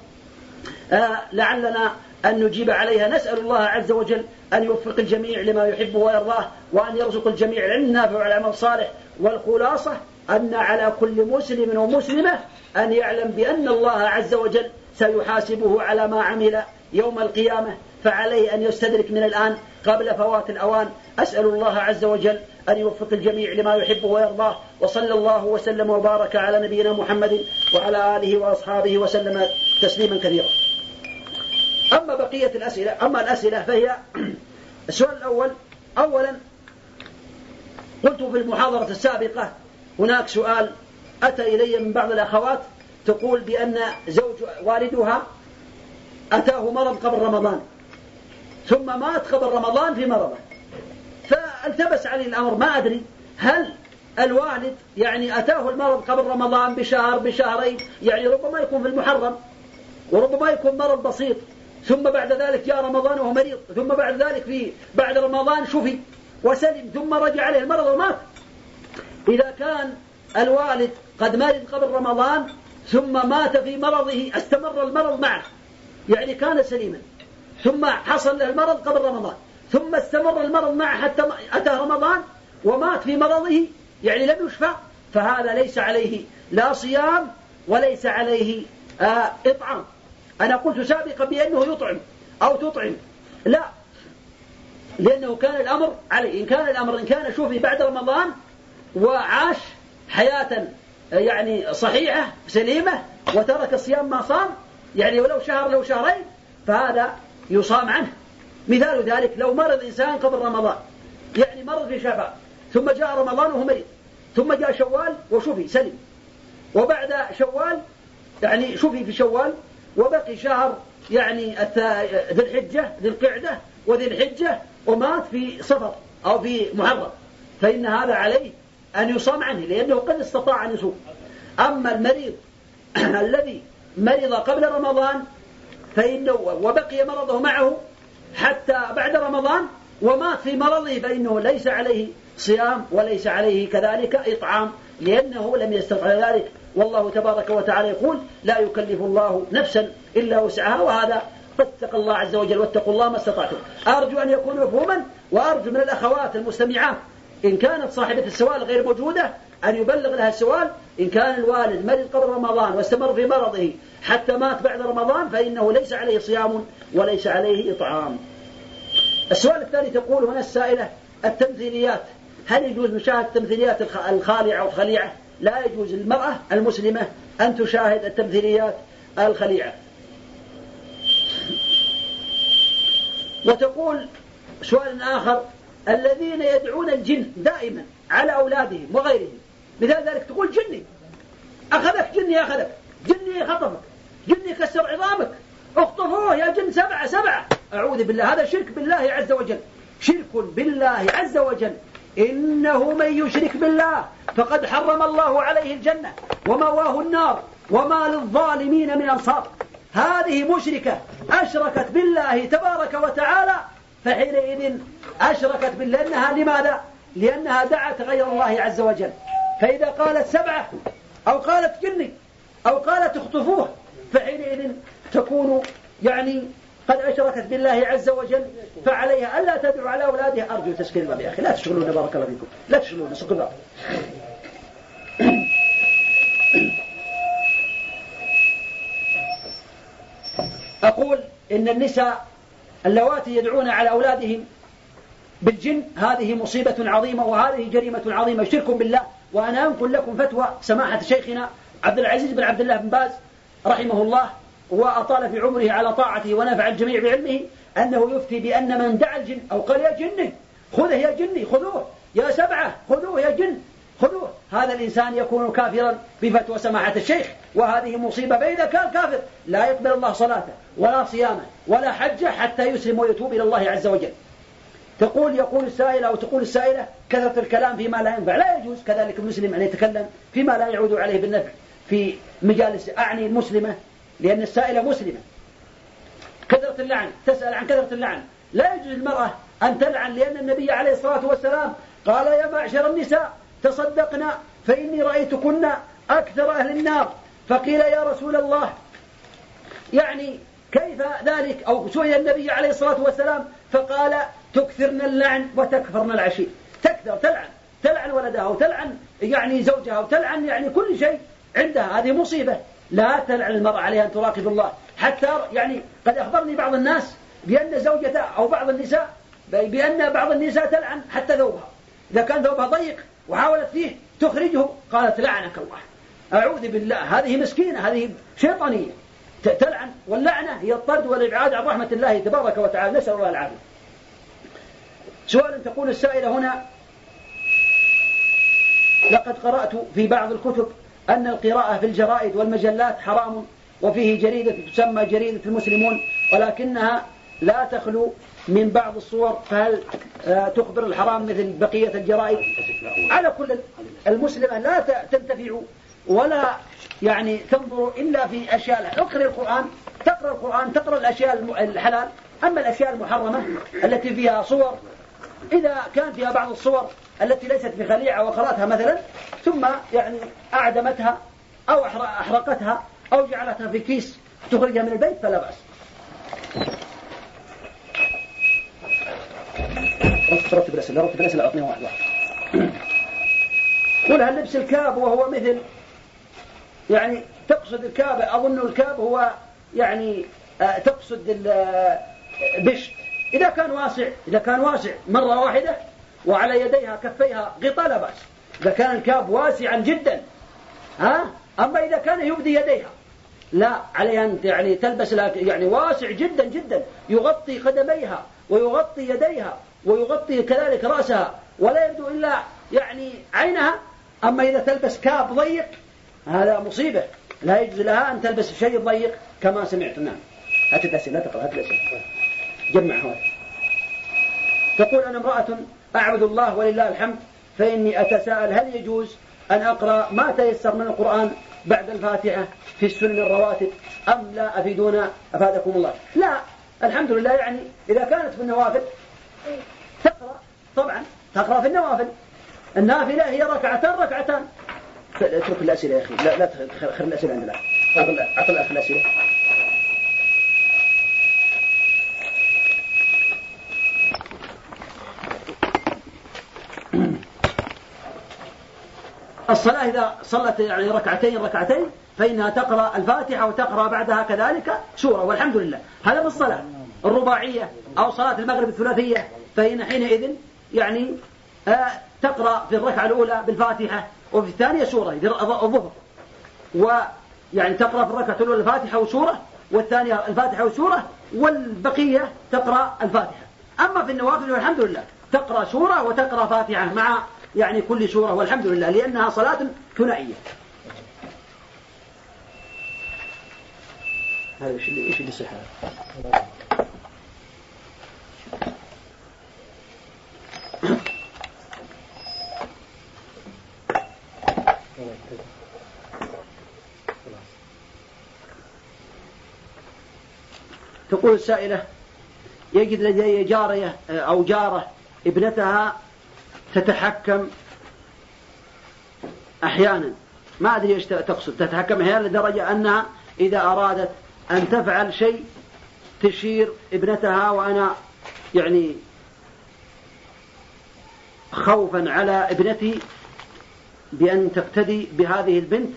آه لعلنا أن نجيب عليها. نسأل الله عز وجل أن يوفق الجميع لما يحبه ويرضاه وأن يرزق الجميع العلم النافع والعمل الصالح والخلاصة أن على كل مسلم ومسلمة أن يعلم بأن الله عز وجل سيحاسبه على ما عمل يوم القيامة. فعليه أن يستدرك من الآن قبل فوات الأوان. أسأل الله عز وجل أن يوفق الجميع لما يحبه ويرضاه. وصلى الله وسلم وبارك على نبينا محمد وعلى آله وأصحابه وسلم تسليما كثيرا. أما بقية الأسئلة أما الأسئلة فهي السؤال الأول أولا قلت في المحاضرة السابقة هناك سؤال أتى إلي من بعض الأخوات تقول بأن زوج والدها أتاه مرض قبل رمضان ثم مات قبل رمضان في مرضه. فالتبس عليه الأمر ما أدري. هل الوالد يعني أتاه المرض قبل رمضان بشهر بشهرين؟ يعني ربما يكون في المحرم وربما يكون مرض بسيط. ثم بعد ذلك جاء رمضان وهو مريض. ثم بعد ذلك في بعد رمضان شفي وسلم ثم رجع عليه المرض ومات. إذا كان الوالد قد مرض قبل رمضان ثم مات في مرضه استمر المرض معه. يعني كان سليما. ثم حصل له المرض قبل رمضان. ثم استمر المرض معه حتى أتى رمضان ومات في مرضه يعني لم يشفى فهذا ليس عليه لا صيام وليس عليه آه إطعام. أنا قلت سابقا بأنه يطعم أو تطعم. لا لأنه كان الأمر عليه. إن كان الأمر إن كان شوفي بعد رمضان وعاش حياة يعني صحيحة سليمة وترك الصيام ما صام يعني ولو شهر لو شهرين فهذا يصام عنه. مثال ذلك لو مرض إنسان قبل رمضان يعني مرض في شعبان ثم جاء رمضان وهو مريض ثم جاء شوال وشفي سلم. وبعد شوال يعني شفي في شوال وبقي شهر يعني ذي الحجة ذي القعدة وذي الحجة ومات في صفر أو في محرم. فإن هذا عليه أن يصام عنه لأنه قد استطاع أن يصوم. أما المريض الذي مرض قبل رمضان فإنه وبقي مرضه معه حتى بعد رمضان ومات في مرضه فإنه ليس عليه صيام وليس عليه كذلك إطعام لأنه لم يستطع ذلك. والله تبارك وتعالى يقول لا يكلف الله نفسا إلا وسعها وهذا فاتقوا الله عز وجل واتقوا الله ما استطعتم. أرجو أن يكون مفهوما وأرجو من الأخوات المستمعات إن كانت صاحبة السؤال غير موجودة أن يبلغ لها السؤال إن كان الوالد مرض قبل رمضان واستمر في مرضه حتى مات بعد رمضان فإنه ليس عليه صيام وليس عليه إطعام. السؤال الثاني تقول هنا السائلة التمثيليات. هل يجوز مشاهدة التمثيليات الخالعة والخليعة لا يجوز للمرأة المسلمة أن تشاهد التمثيليات الخليعة. وتقول سؤال آخر الذين يدعون الجن دائما على أولادهم وغيرهم مثال ذلك تقول جني. أخذك جني أخذك. جني خطفك جني كسر عظامك. اخطفوه يا جن سبعة سبعة. أعوذ بالله هذا شرك بالله عز وجل. شرك بالله عز وجل. إنه من يشرك بالله فقد حرم الله عليه الجنة ومواه النار وما للظالمين من أنصار. هذه مشركة أشركت بالله تبارك وتعالى فحينئذ أشركت بالله. لأنها لماذا؟ لأنها دعت غير الله عز وجل. فإذا قالت سبعة أو قالت جني أو قالت اخطفوه فحينئذ تكون يعني قد أشركت بالله عز وجل فعليها. ألا تدعو على أولادها أرجو تسكين الباب يا أخي لا تشغلون بارك الله فيكم. لا تشغلون سكوا الباب أقول إن النساء اللواتي يدعون على أولادهم بالجن هذه مصيبة عظيمة وهذه جريمة عظيمة. شرك بالله. وأنا أنقل لكم فتوى سماحة شيخنا عبد العزيز بن عبد الله بن باز. رحمه الله وأطال في عمره على طاعته ونفع الجميع بعلمه أنه يفتي بأن من دعا الجن أو قال يا جني خذه يا جني خذوه يا سبعة خذوه يا جن خذوه. هذا الإنسان يكون كافرا بفتوى سماحة الشيخ وهذه مصيبة فإذا كان كافر. لا يقبل الله صلاته ولا صيامه ولا حجه حتى يسلم ويتوب إلى الله عز وجل. تقول يقول السائل أو تقول السائلة كثرة الكلام فيما لا ينفع. لا يجوز كذلك المسلم أن يتكلم فيما لا يعود عليه بالنفع. في مجالس أعني المسلمة لأن السائلة مسلمة. كثرة اللعن تسأل عن كثرة اللعن. لا يجوز المرأة أن تلعن لأن النبي عليه الصلاة والسلام قال يا معشر النساء تصدقنا فإني رأيتكن أكثر أهل النار. فقيل يا رسول الله. يعني كيف ذلك؟ أو سئل النبي عليه الصلاة والسلام فقال تكثرن اللعن وتكفرن العشير. تكثر تلعن تلعن ولدها وتلعن يعني زوجها وتلعن يعني كل شيء. عندها هذه مصيبة لا تلعن المرأة عليها أن تراقب الله. حتى يعني قد أخبرني بعض الناس بأن زوجته أو بعض النساء بأن بعض النساء تلعن حتى ثوبها. إذا كان ثوبها ضيق وحاولت فيه تخرجه قالت لعنك الله. أعوذ بالله. هذه مسكينة هذه شيطانية. تلعن واللعنة هي الطرد والإبعاد عن رحمة الله تبارك وتعالى. نسأل الله العافية. سؤال تقول السائلة هنا لقد قرأت في بعض الكتب أن القراءة في الجرائد والمجلات حرام وفيه جريدة تسمى جريدة المسلمون ولكنها لا تخلو من بعض الصور فهل آه، تخبر الحرام مثل بقية الجرائد؟ على كل المسلمة لا تنتفع ولا يعني تنظر إلا في أشياء. اقرأ القرآن تقرأ القرآن تقرأ الأشياء الحلال. أما الأشياء المحرمة التي فيها صور إذا كان فيها بعض الصور التي ليست بخليعة وقرأتها مثلا ثم يعني أعدمتها أو أحرقتها أو جعلتها في كيس تخرجها من البيت فلا بأس. رتب الأسئلة رتب الأسئلة أعطني واحد واحد قل هل لبس الكاب وهو مثل؟ يعني تقصد الكاب أظن الكاب هو يعني آه، تقصد البشت آه، إذا كان واسع إذا كان واسع مرة واحدة وعلى يديها كفيها غطاء لا بأس. إذا كان الكاب واسعا جدا ها؟ أما إذا كان يبدي يديها لا عليها أن يعني تلبس يعني واسع جدا جدا. يغطي قدميها ويغطي يديها ويغطي كذلك رأسها ولا يبدو إلا يعني عينها. أما إذا تلبس كاب ضيق هذا مصيبة. لا يجوز لها أن تلبس شيء ضيق كما سمعت. نعم. هات الأسئلة لا تقرأ هات الأسئلة. جمعها تقول أنا امرأة أعبد الله ولله الحمد فإني أتساءل هل يجوز أن أقرأ ما تيسر من القرآن بعد الفاتحة في السنن الرواتب أم لا أفيدونا أفادكم الله؟ لا الحمد لله يعني إذا كانت في النوافل تقرأ طبعا تقرأ في النوافل النافلة هي ركعتان ركعتان. اترك الأسئلة يا أخي لا لا تخر الأسئلة عندنا. أعطى الأخ الأسئلة. الصلاة إذا صلت يعني ركعتين ركعتين فإنها تقرأ الفاتحة وتقرأ بعدها كذلك سورة والحمد لله. هذا في الصلاة الرباعية أو صلاة المغرب الثلاثية فإن حينئذ يعني آه تقرأ في الركعة الأولى بالفاتحة وفي الثانية سورة الظهر. ويعني تقرأ في الركعة الأولى الفاتحة وسورة والثانية الفاتحة وسورة والبقية تقرأ الفاتحة. أما في النوافل والحمد لله تقرأ سورة وتقرأ فاتحة مع يعني كل سورة والحمد لله لأنها صلاة ثنائية. هذا إيش اللي إيش اللي صح تقول السائلة يجد لدي جارية أو جارة ابنتها تتحكم أحيانا. ما أدري إيش تقصد. تتحكم أحيانا لدرجة أنها إذا أرادت أن تفعل شيء تشير ابنتها وأنا يعني خوفا على ابنتي بأن تقتدي بهذه البنت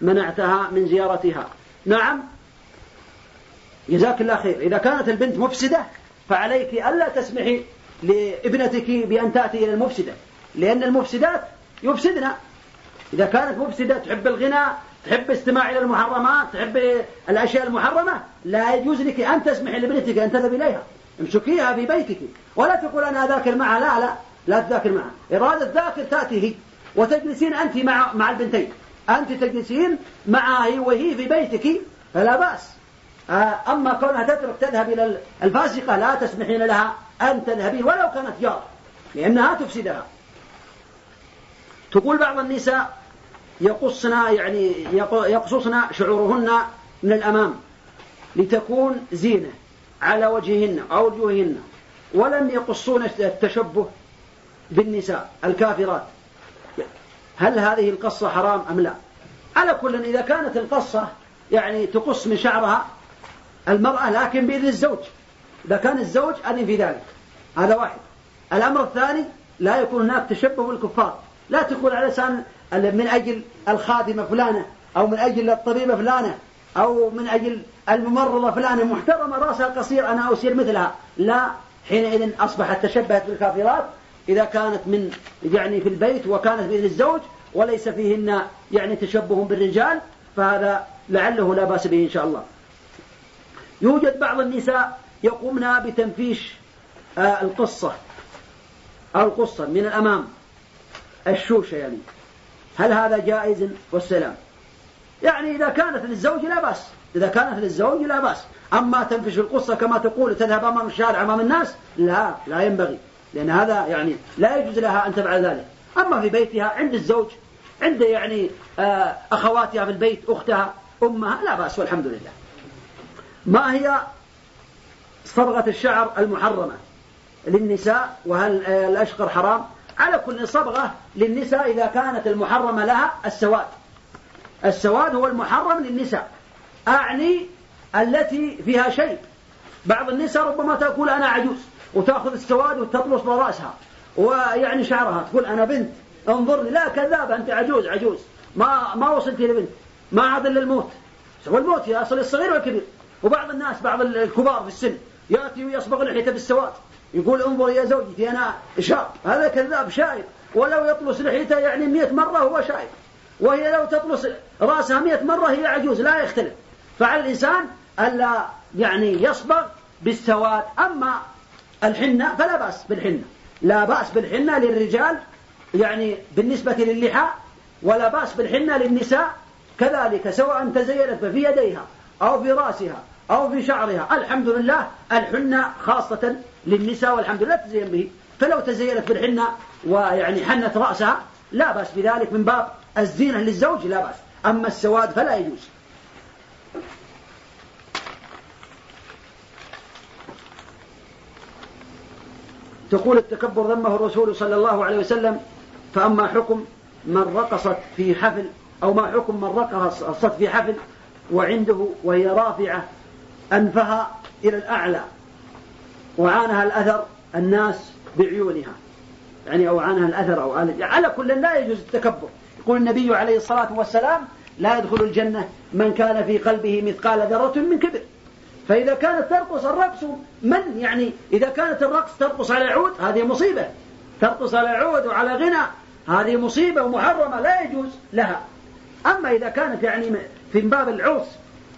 منعتها من زيارتها. نعم. جزاك الله خير. إذا كانت البنت مفسدة فعليك ألا تسمحي لابنتك بأن تأتي إلى المفسدة لأن المفسدات يفسدن إذا كانت مفسدة تحب الغناء تحب استماع إلى المحرمات تحب الأشياء المحرمة لا يجوز لك أن تسمحي لابنتك أن تذهب إليها. امسكيها في بيتك. ولا تقول أنا أذاكر معها لا لا لا تذاكر معها. إرادة ذاكر تأتي هي. وتجلسين أنت مع مع البنتين. أنت تجلسين معها هي وهي في بيتك فلا بأس. آه، أما كونها تترك تذهب إلى الفاسقة لا تسمحين لها. أن تذهبين ولو كانت جار لأنها تفسدها. تقول بعض النساء يقصنا يعني يقصصن شعورهن من الأمام لتكون زينة على وجههن أو وجوههن ولم يقصون التشبه بالنساء الكافرات. هل هذه القصة حرام أم لا؟ على كل إذا كانت القصة يعني تقص من شعرها المرأة لكن بإذن الزوج. إذا كان الزوج أذن في ذلك. هذا واحد. الأمر الثاني لا يكون هناك تشبه بالكفار. لا تقول على لسان من أجل الخادمة فلانة أو من أجل الطبيبة فلانة أو من أجل الممرضة فلانة محترمة رأسها قصير أنا أصير مثلها. لا حينئذ أصبحت تشبهت بالكافرات. إذا كانت من يعني في البيت وكانت بإذن الزوج وليس فيهن يعني تشبه بالرجال فهذا لعله لا بأس به إن شاء الله. يوجد بعض النساء يقومن بتنفيش آه، القصة. القصة من الأمام. الشوشة يعني. هل هذا جائز؟ والسلام. يعني إذا كانت للزوج لا بأس. إذا كانت للزوج لا بأس. أما تنفش القصة كما تقول تذهب أمام الشارع أمام الناس لا لا ينبغي. لأن هذا يعني لا يجوز لها أن تفعل ذلك. أما في بيتها عند الزوج عند يعني آه، أخواتها في البيت أختها أمها لا بأس والحمد لله. ما هي صبغة الشعر المحرمة للنساء وهل الأشقر حرام؟ على كل صبغة للنساء إذا كانت المحرمة لها السواد. السواد هو المحرم للنساء. أعني التي فيها شيء. بعض النساء ربما تقول أنا عجوز وتأخذ السواد وتطلص برأسها ويعني شعرها تقول أنا بنت انظرني لا كذابة أنت عجوز عجوز. ما ما وصلت إلى بنت ما عاد إلا الموت. والموت يصل الصغير والكبير. وبعض الناس بعض الكبار في السن يأتي ويصبغ لحيته بالسواد. يقول انظر يا زوجتي أنا شاب هذا كذاب شايب. ولو يطلس لحيته يعني مئة مرة هو شايب. وهي لو تطلس رأسها مئة مرة هي عجوز لا يختلف. فعلى الإنسان ألا يعني يصبغ بالسواد. أما الحنة فلا بأس بالحنة. لا بأس بالحنة للرجال يعني بالنسبة للحى ولا بأس بالحنة للنساء كذلك سواء تزينت في يديها أو في رأسها. أو في شعرها. الحمد لله الحنة خاصة للنساء والحمد لله تزين به. فلو تزينت بالحنة ويعني حنت رأسها لا بأس بذلك من باب الزينة للزوج لا بأس. أما السواد فلا يجوز. تقول التكبر ذمه الرسول صلى الله عليه وسلم فأما حكم من رقصت في حفل أو ما حكم من رقصت في حفل وعنده وهي رافعة أنفها إلى الأعلى وعانها الأثر الناس بعيونها. يعني أو عنها الأثر أو على كل لا يجوز التكبر. يقول النبي عليه الصلاة والسلام لا يدخل الجنة من كان في قلبه مثقال ذرة من كبر. فإذا كانت ترقص الرقص من يعني إذا كانت الرقص ترقص على عود هذه مصيبة. ترقص على عود وعلى غنى هذه مصيبة ومحرمة لا يجوز لها. أما إذا كانت يعني في باب العرس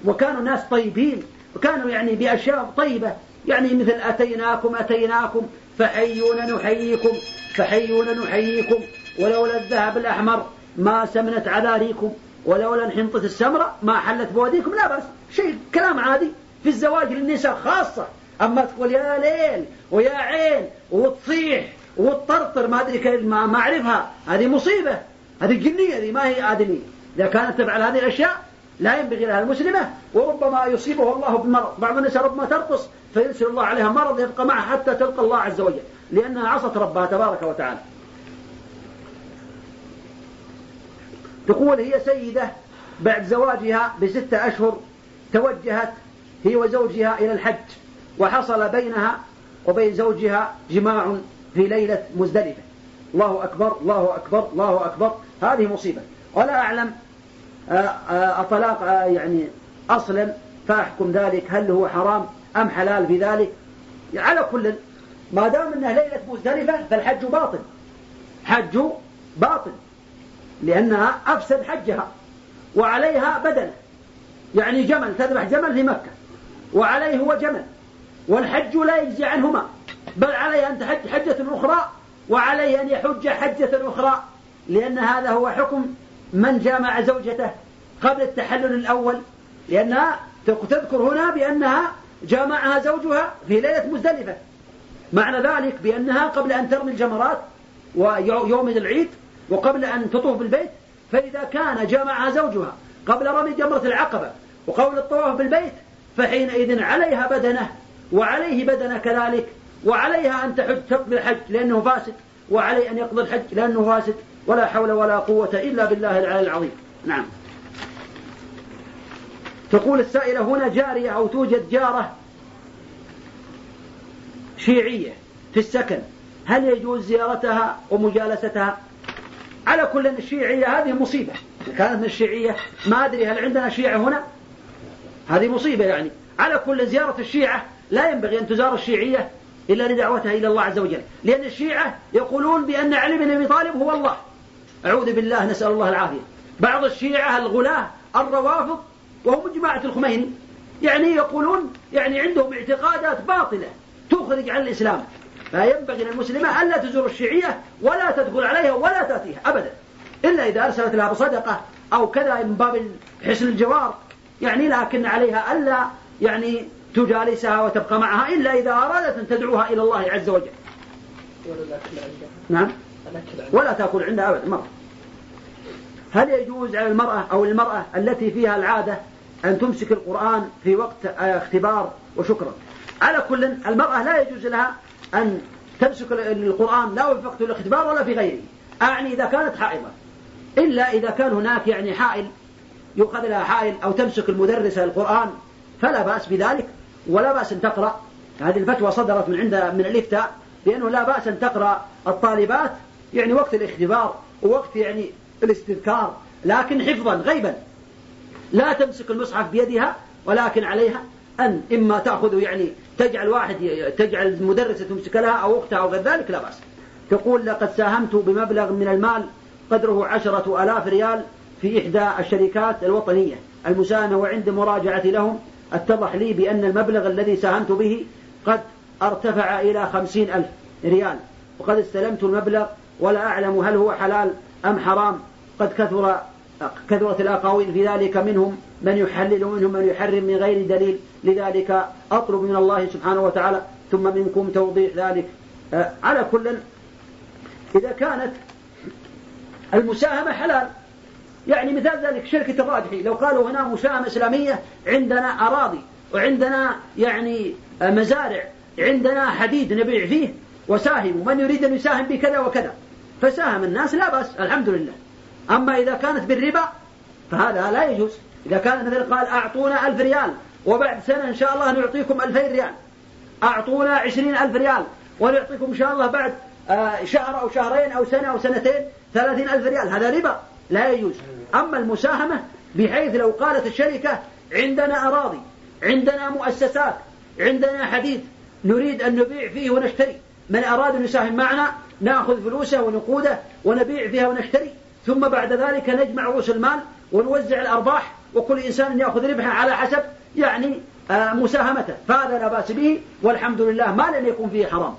وكانوا ناس طيبين وكانوا يعني بأشياء طيبة. يعني مثل أتيناكم أتيناكم فحيونا نحييكم فحيونا نحييكم ولولا الذهب الأحمر ما سمنت عذاريكم ولولا انحنطت السمرة ما حلت بوديكم لا بس شيء كلام عادي في الزواج للنساء خاصة. أما تقول يا ليل ويا عين وتصيح وتطرطر ما أدري كيف ما أعرفها. هذه مصيبة هذه جنية هذه ما هي آدمية. إذا كانت تفعل هذه الأشياء لا ينبغي لها المسلمة وربما يصيبه الله بمرض بعض النساء ربما ترقص فينزل الله عليها مرض يبقى معها حتى تلقى الله عز وجل لأنها عصت ربها تبارك وتعالى. تقول هي سيدة بعد زواجها بستة أشهر توجهت هي وزوجها إلى الحج وحصل بينها وبين زوجها جماع في ليلة مزدلفة. الله أكبر الله أكبر الله أكبر. هذه مصيبة. ولا أعلم آه، آه، الطلاق آه، يعني أصلا فأحكم ذلك هل هو حرام أم حلال في ذلك؟ على كل ما دام أنه ليلة مزدلفة فالحج باطل. حج باطل لأنها أفسد حجها وعليها بدنه يعني جمل تذبح جمل في مكة وعليه هو جمل والحج لا يجزي عنهما. بل عليه أن تحج حجة أخرى وعليه أن يحج حجة أخرى لأن هذا هو حكم من جامع زوجته قبل التحلل الأول لأنها تذكر هنا بأنها جامعها زوجها في ليلة مزدلفة. معنى ذلك بأنها قبل أن ترمي الجمرات ويوم العيد وقبل أن تطوف بالبيت فإذا كان جامعها زوجها قبل رمي جمرة العقبة وقبل الطواف بالبيت فحينئذ عليها بدنه وعليه بدنه كذلك وعليها أن تحج تقضي الحج لأنه فاسد وعليه أن يقضي الحج لأنه فاسد ولا حول ولا قوة إلا بالله العلي العظيم. نعم. تقول السائلة هنا جارية أو توجد جارة شيعية في السكن. هل يجوز زيارتها ومجالستها؟ على كل الشيعية هذه مصيبة. كانت من الشيعية ما أدري هل عندنا شيعة هنا؟ هذه مصيبة يعني. على كل زيارة الشيعة لا ينبغي أن تزار الشيعية إلا لدعوتها إلى الله عز وجل. لأن الشيعة يقولون بأن علي بن أبي طالب هو الله. أعوذ بالله نسأل الله العافية. بعض الشيعة الغلاة الروافض وهم جماعة الخميني يعني يقولون يعني عندهم اعتقادات باطلة تخرج عن الإسلام. فينبغي للمسلمة ألا تزور الشيعية ولا تدخل عليها ولا تأتيها أبدا. إلا إذا أرسلت لها بصدقة أو كذا من باب حسن الجوار يعني لكن عليها ألا يعني تجالسها وتبقى معها إلا إذا أرادت أن تدعوها إلى الله عز وجل. نعم. ولا تأكل عندها أبدا مرة هل يجوز على المرأة أو المرأة التي فيها العادة أن تمسك القرآن في وقت اختبار وشكرا؟ على كل المرأة لا يجوز لها أن تمسك القرآن لا في وقت الاختبار ولا في غيره. أعني إذا كانت حائضة. إلا إذا كان هناك يعني حائل يؤخذ لها حائل أو تمسك المدرسة القرآن فلا بأس بذلك ولا بأس أن تقرأ. هذه الفتوى صدرت من عند من الإفتاء بأنه لا بأس أن تقرأ الطالبات يعني وقت الاختبار ووقت يعني الاستذكار لكن حفظا غيبا. لا تمسك المصحف بيدها ولكن عليها أن إما تأخذ يعني تجعل واحد تجعل المدرسة تمسك لها أو أختها أو غير ذلك لا بأس. تقول لقد ساهمت بمبلغ من المال قدره عشرة آلاف ريال في إحدى الشركات الوطنية. المساهمة وعند مراجعة لهم اتضح لي بأن المبلغ الذي ساهمت به قد ارتفع إلى خمسين ألف ريال. وقد استلمت المبلغ ولا أعلم هل هو حلال أم حرام. قد كثر كثرت الأقاويل في ذلك منهم من يحلل ومنهم من يحرم من غير دليل. لذلك أطلب من الله سبحانه وتعالى ثم منكم توضيح ذلك. آه، على كل إذا كانت المساهمة حلال يعني مثال ذلك شركة الراجحي لو قالوا هنا مساهمة إسلامية عندنا أراضي وعندنا يعني مزارع عندنا حديد نبيع فيه وساهم ومن يريد أن يساهم بكذا وكذا؟ فساهم الناس لا بأس الحمد لله أما إذا كانت بالربا فهذا لا يجوز. إذا كان مثل قال أعطونا ألف ريال وبعد سنة إن شاء الله نعطيكم ألفين ريال. أعطونا عشرين ألف ريال ونعطيكم إن شاء الله بعد آه، شهر أو شهرين أو سنة أو سنتين ثلاثين ألف ريال. هذا ربا لا يجوز. أما المساهمة بحيث لو قالت الشركة عندنا أراضي عندنا مؤسسات عندنا حديث نريد أن نبيع فيه ونشتري. من أراد أن يساهم معنا نأخذ فلوسه ونقوده ونبيع فيها ونشتري. ثم بعد ذلك نجمع رؤوس المال ونوزع الأرباح وكل إنسان يأخذ ربحه على حسب يعني آه، مساهمته. فهذا لا بأس به والحمد لله ما لم يكن فيه حرام.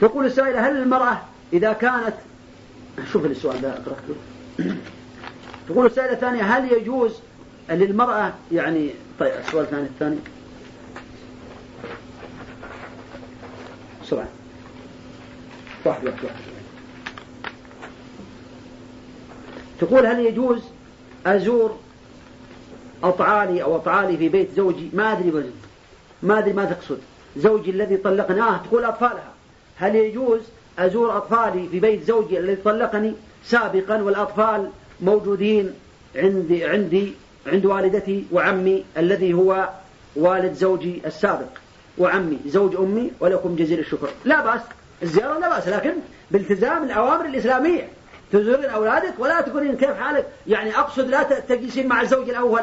تقول السائلة هل المرأة إذا كانت شوف السؤال ده أقرأته تقول السائلة الثانية هل يجوز للمرأة يعني طيب السؤال الثاني الثاني. بسرعة. واحد واحد واحد تقول هل يجوز أزور أطعالي أو أطعالي في بيت زوجي؟ ما أدري ما أدري ما تقصد. زوجي الذي طلقناه تقول أطفالها. هل يجوز أزور أطفالي في بيت زوجي الذي طلقني؟ سابقا والأطفال موجودين عندي عندي عند والدتي وعمي الذي هو والد زوجي السابق. وعمي زوج أمي ولكم جزيل الشكر. لا بأس. الزيارة لا بأس؟ لكن بالتزام الأوامر الإسلامية. تزورين أولادك ولا تقولين كيف حالك؟ يعني أقصد لا تجلسين مع الزوج الأول.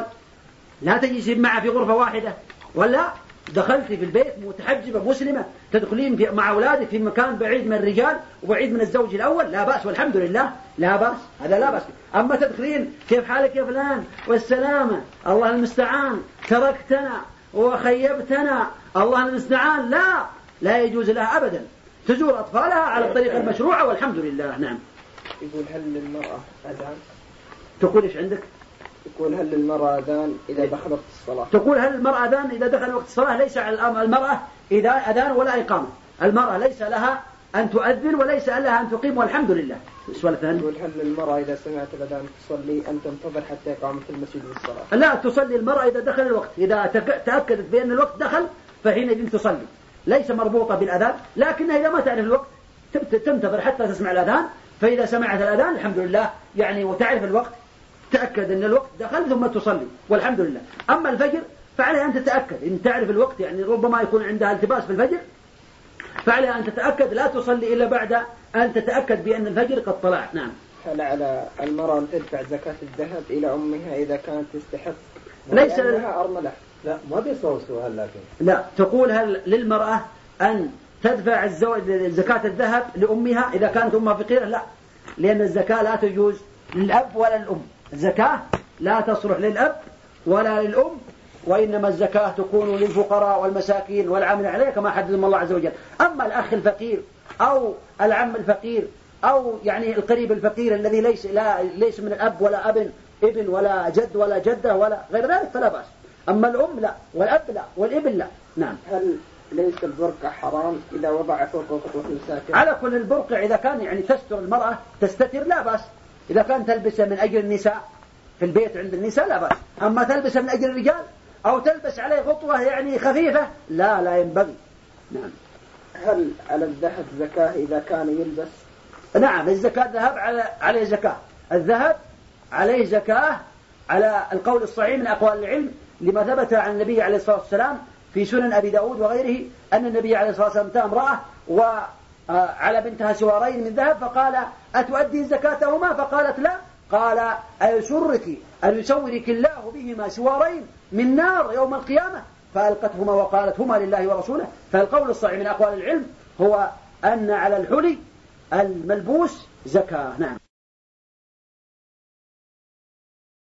لا تجلس معه في غرفة واحدة. ولا دخلت في البيت متحجبة مسلمة تدخلين مع أولادك في مكان بعيد من الرجال وبعيد من الزوج الأول؟ لا بأس والحمد لله. لا بأس. هذا لا بأس. أما تدخلين كيف حالك يا فلان؟ والسلامة. الله المستعان. تركتنا وخيبتنا. الله المستعان. لا. لا يجوز لها أبدا. تزور أطفالها على الطريقة المشروعة والحمد لله نعم. يقول هل للمرأة أذان؟ تقول إيش عندك؟ يقول هل للمرأة أذان إذا دخل وقت الصلاة؟ تقول هل المرأة أذان إذا دخل وقت الصلاة؟ ليس على المرأة إذا أذان ولا إقامة. المرأة ليس لها أن تؤذن وليس لها أن تقيم والحمد لله. السؤال الثاني يقول هل للمرأة إذا سمعت الأذان تصلي أن تنتظر حتى يقام في المسجد للصلاة؟ لا تصلي المرأة إذا دخل الوقت. إذا تأكدت بأن الوقت دخل فحينئذ تصلي. ليس مربوطة بالأذان لكنها إذا ما تعرف الوقت تنتظر حتى تسمع الأذان فإذا سمعت الأذان الحمد لله يعني وتعرف الوقت تأكد أن الوقت دخل ثم تصلي والحمد لله. أما الفجر فعليها أن تتأكد إن تعرف الوقت يعني ربما يكون عندها التباس في الفجر فعليها أن تتأكد لا تصلي إلا بعد أن تتأكد بأن الفجر قد طلع. نعم. هل على المرأة أن تدفع زكاة الذهب إلى أمها إذا كانت تستحق؟ ليس لها أرملة. لا ما بيصور سؤال لكن. لا تقول هل للمرأة أن تدفع زكاة الذهب لأمها إذا كانت أمها فقيرة؟ لا لأن الزكاة لا تجوز للأب ولا للأم. الزكاة لا تصلح للأب ولا للأم وإنما الزكاة تكون للفقراء والمساكين والعامل عليها كما حددهم الله عز وجل. أما الأخ الفقير أو العم الفقير أو يعني القريب الفقير الذي ليس لا ليس من الأب ولا أب ابن ولا جد ولا جدة ولا غير ذلك فلا بأس. أما الأم لا والأب لا والابن لا. نعم. هل ليس البرقع حرام إذا وضع فوق خطوة المساكن على كل البرقع إذا كان يعني تستر المرأة تستتر لا بأس. إذا كان تلبسه من أجل النساء في البيت عند النساء لا بأس. أما تلبسه من أجل الرجال أو تلبس عليه غطوة يعني خفيفة لا لا ينبغي. نعم. هل على الذهب زكاة إذا كان يلبس؟ نعم الزكاة ذهب على عليه زكاة. الذهب عليه زكاة على القول الصحيح من أقوال العلم لما ثبت عن النبي عليه الصلاة والسلام في سنن أبي داود وغيره أن النبي عليه الصلاة والسلام أتى امرأة وعلى بنتها سوارين من ذهب فقال أتؤدي زكاتهما؟ فقالت لا. قال أيسرك أن يسورك الله بهما سوارين من نار يوم القيامة؟ فألقتهما وقالت هما لله ورسوله. فالقول الصحيح من أقوال العلم هو أن على الحلي الملبوس زكاة. نعم.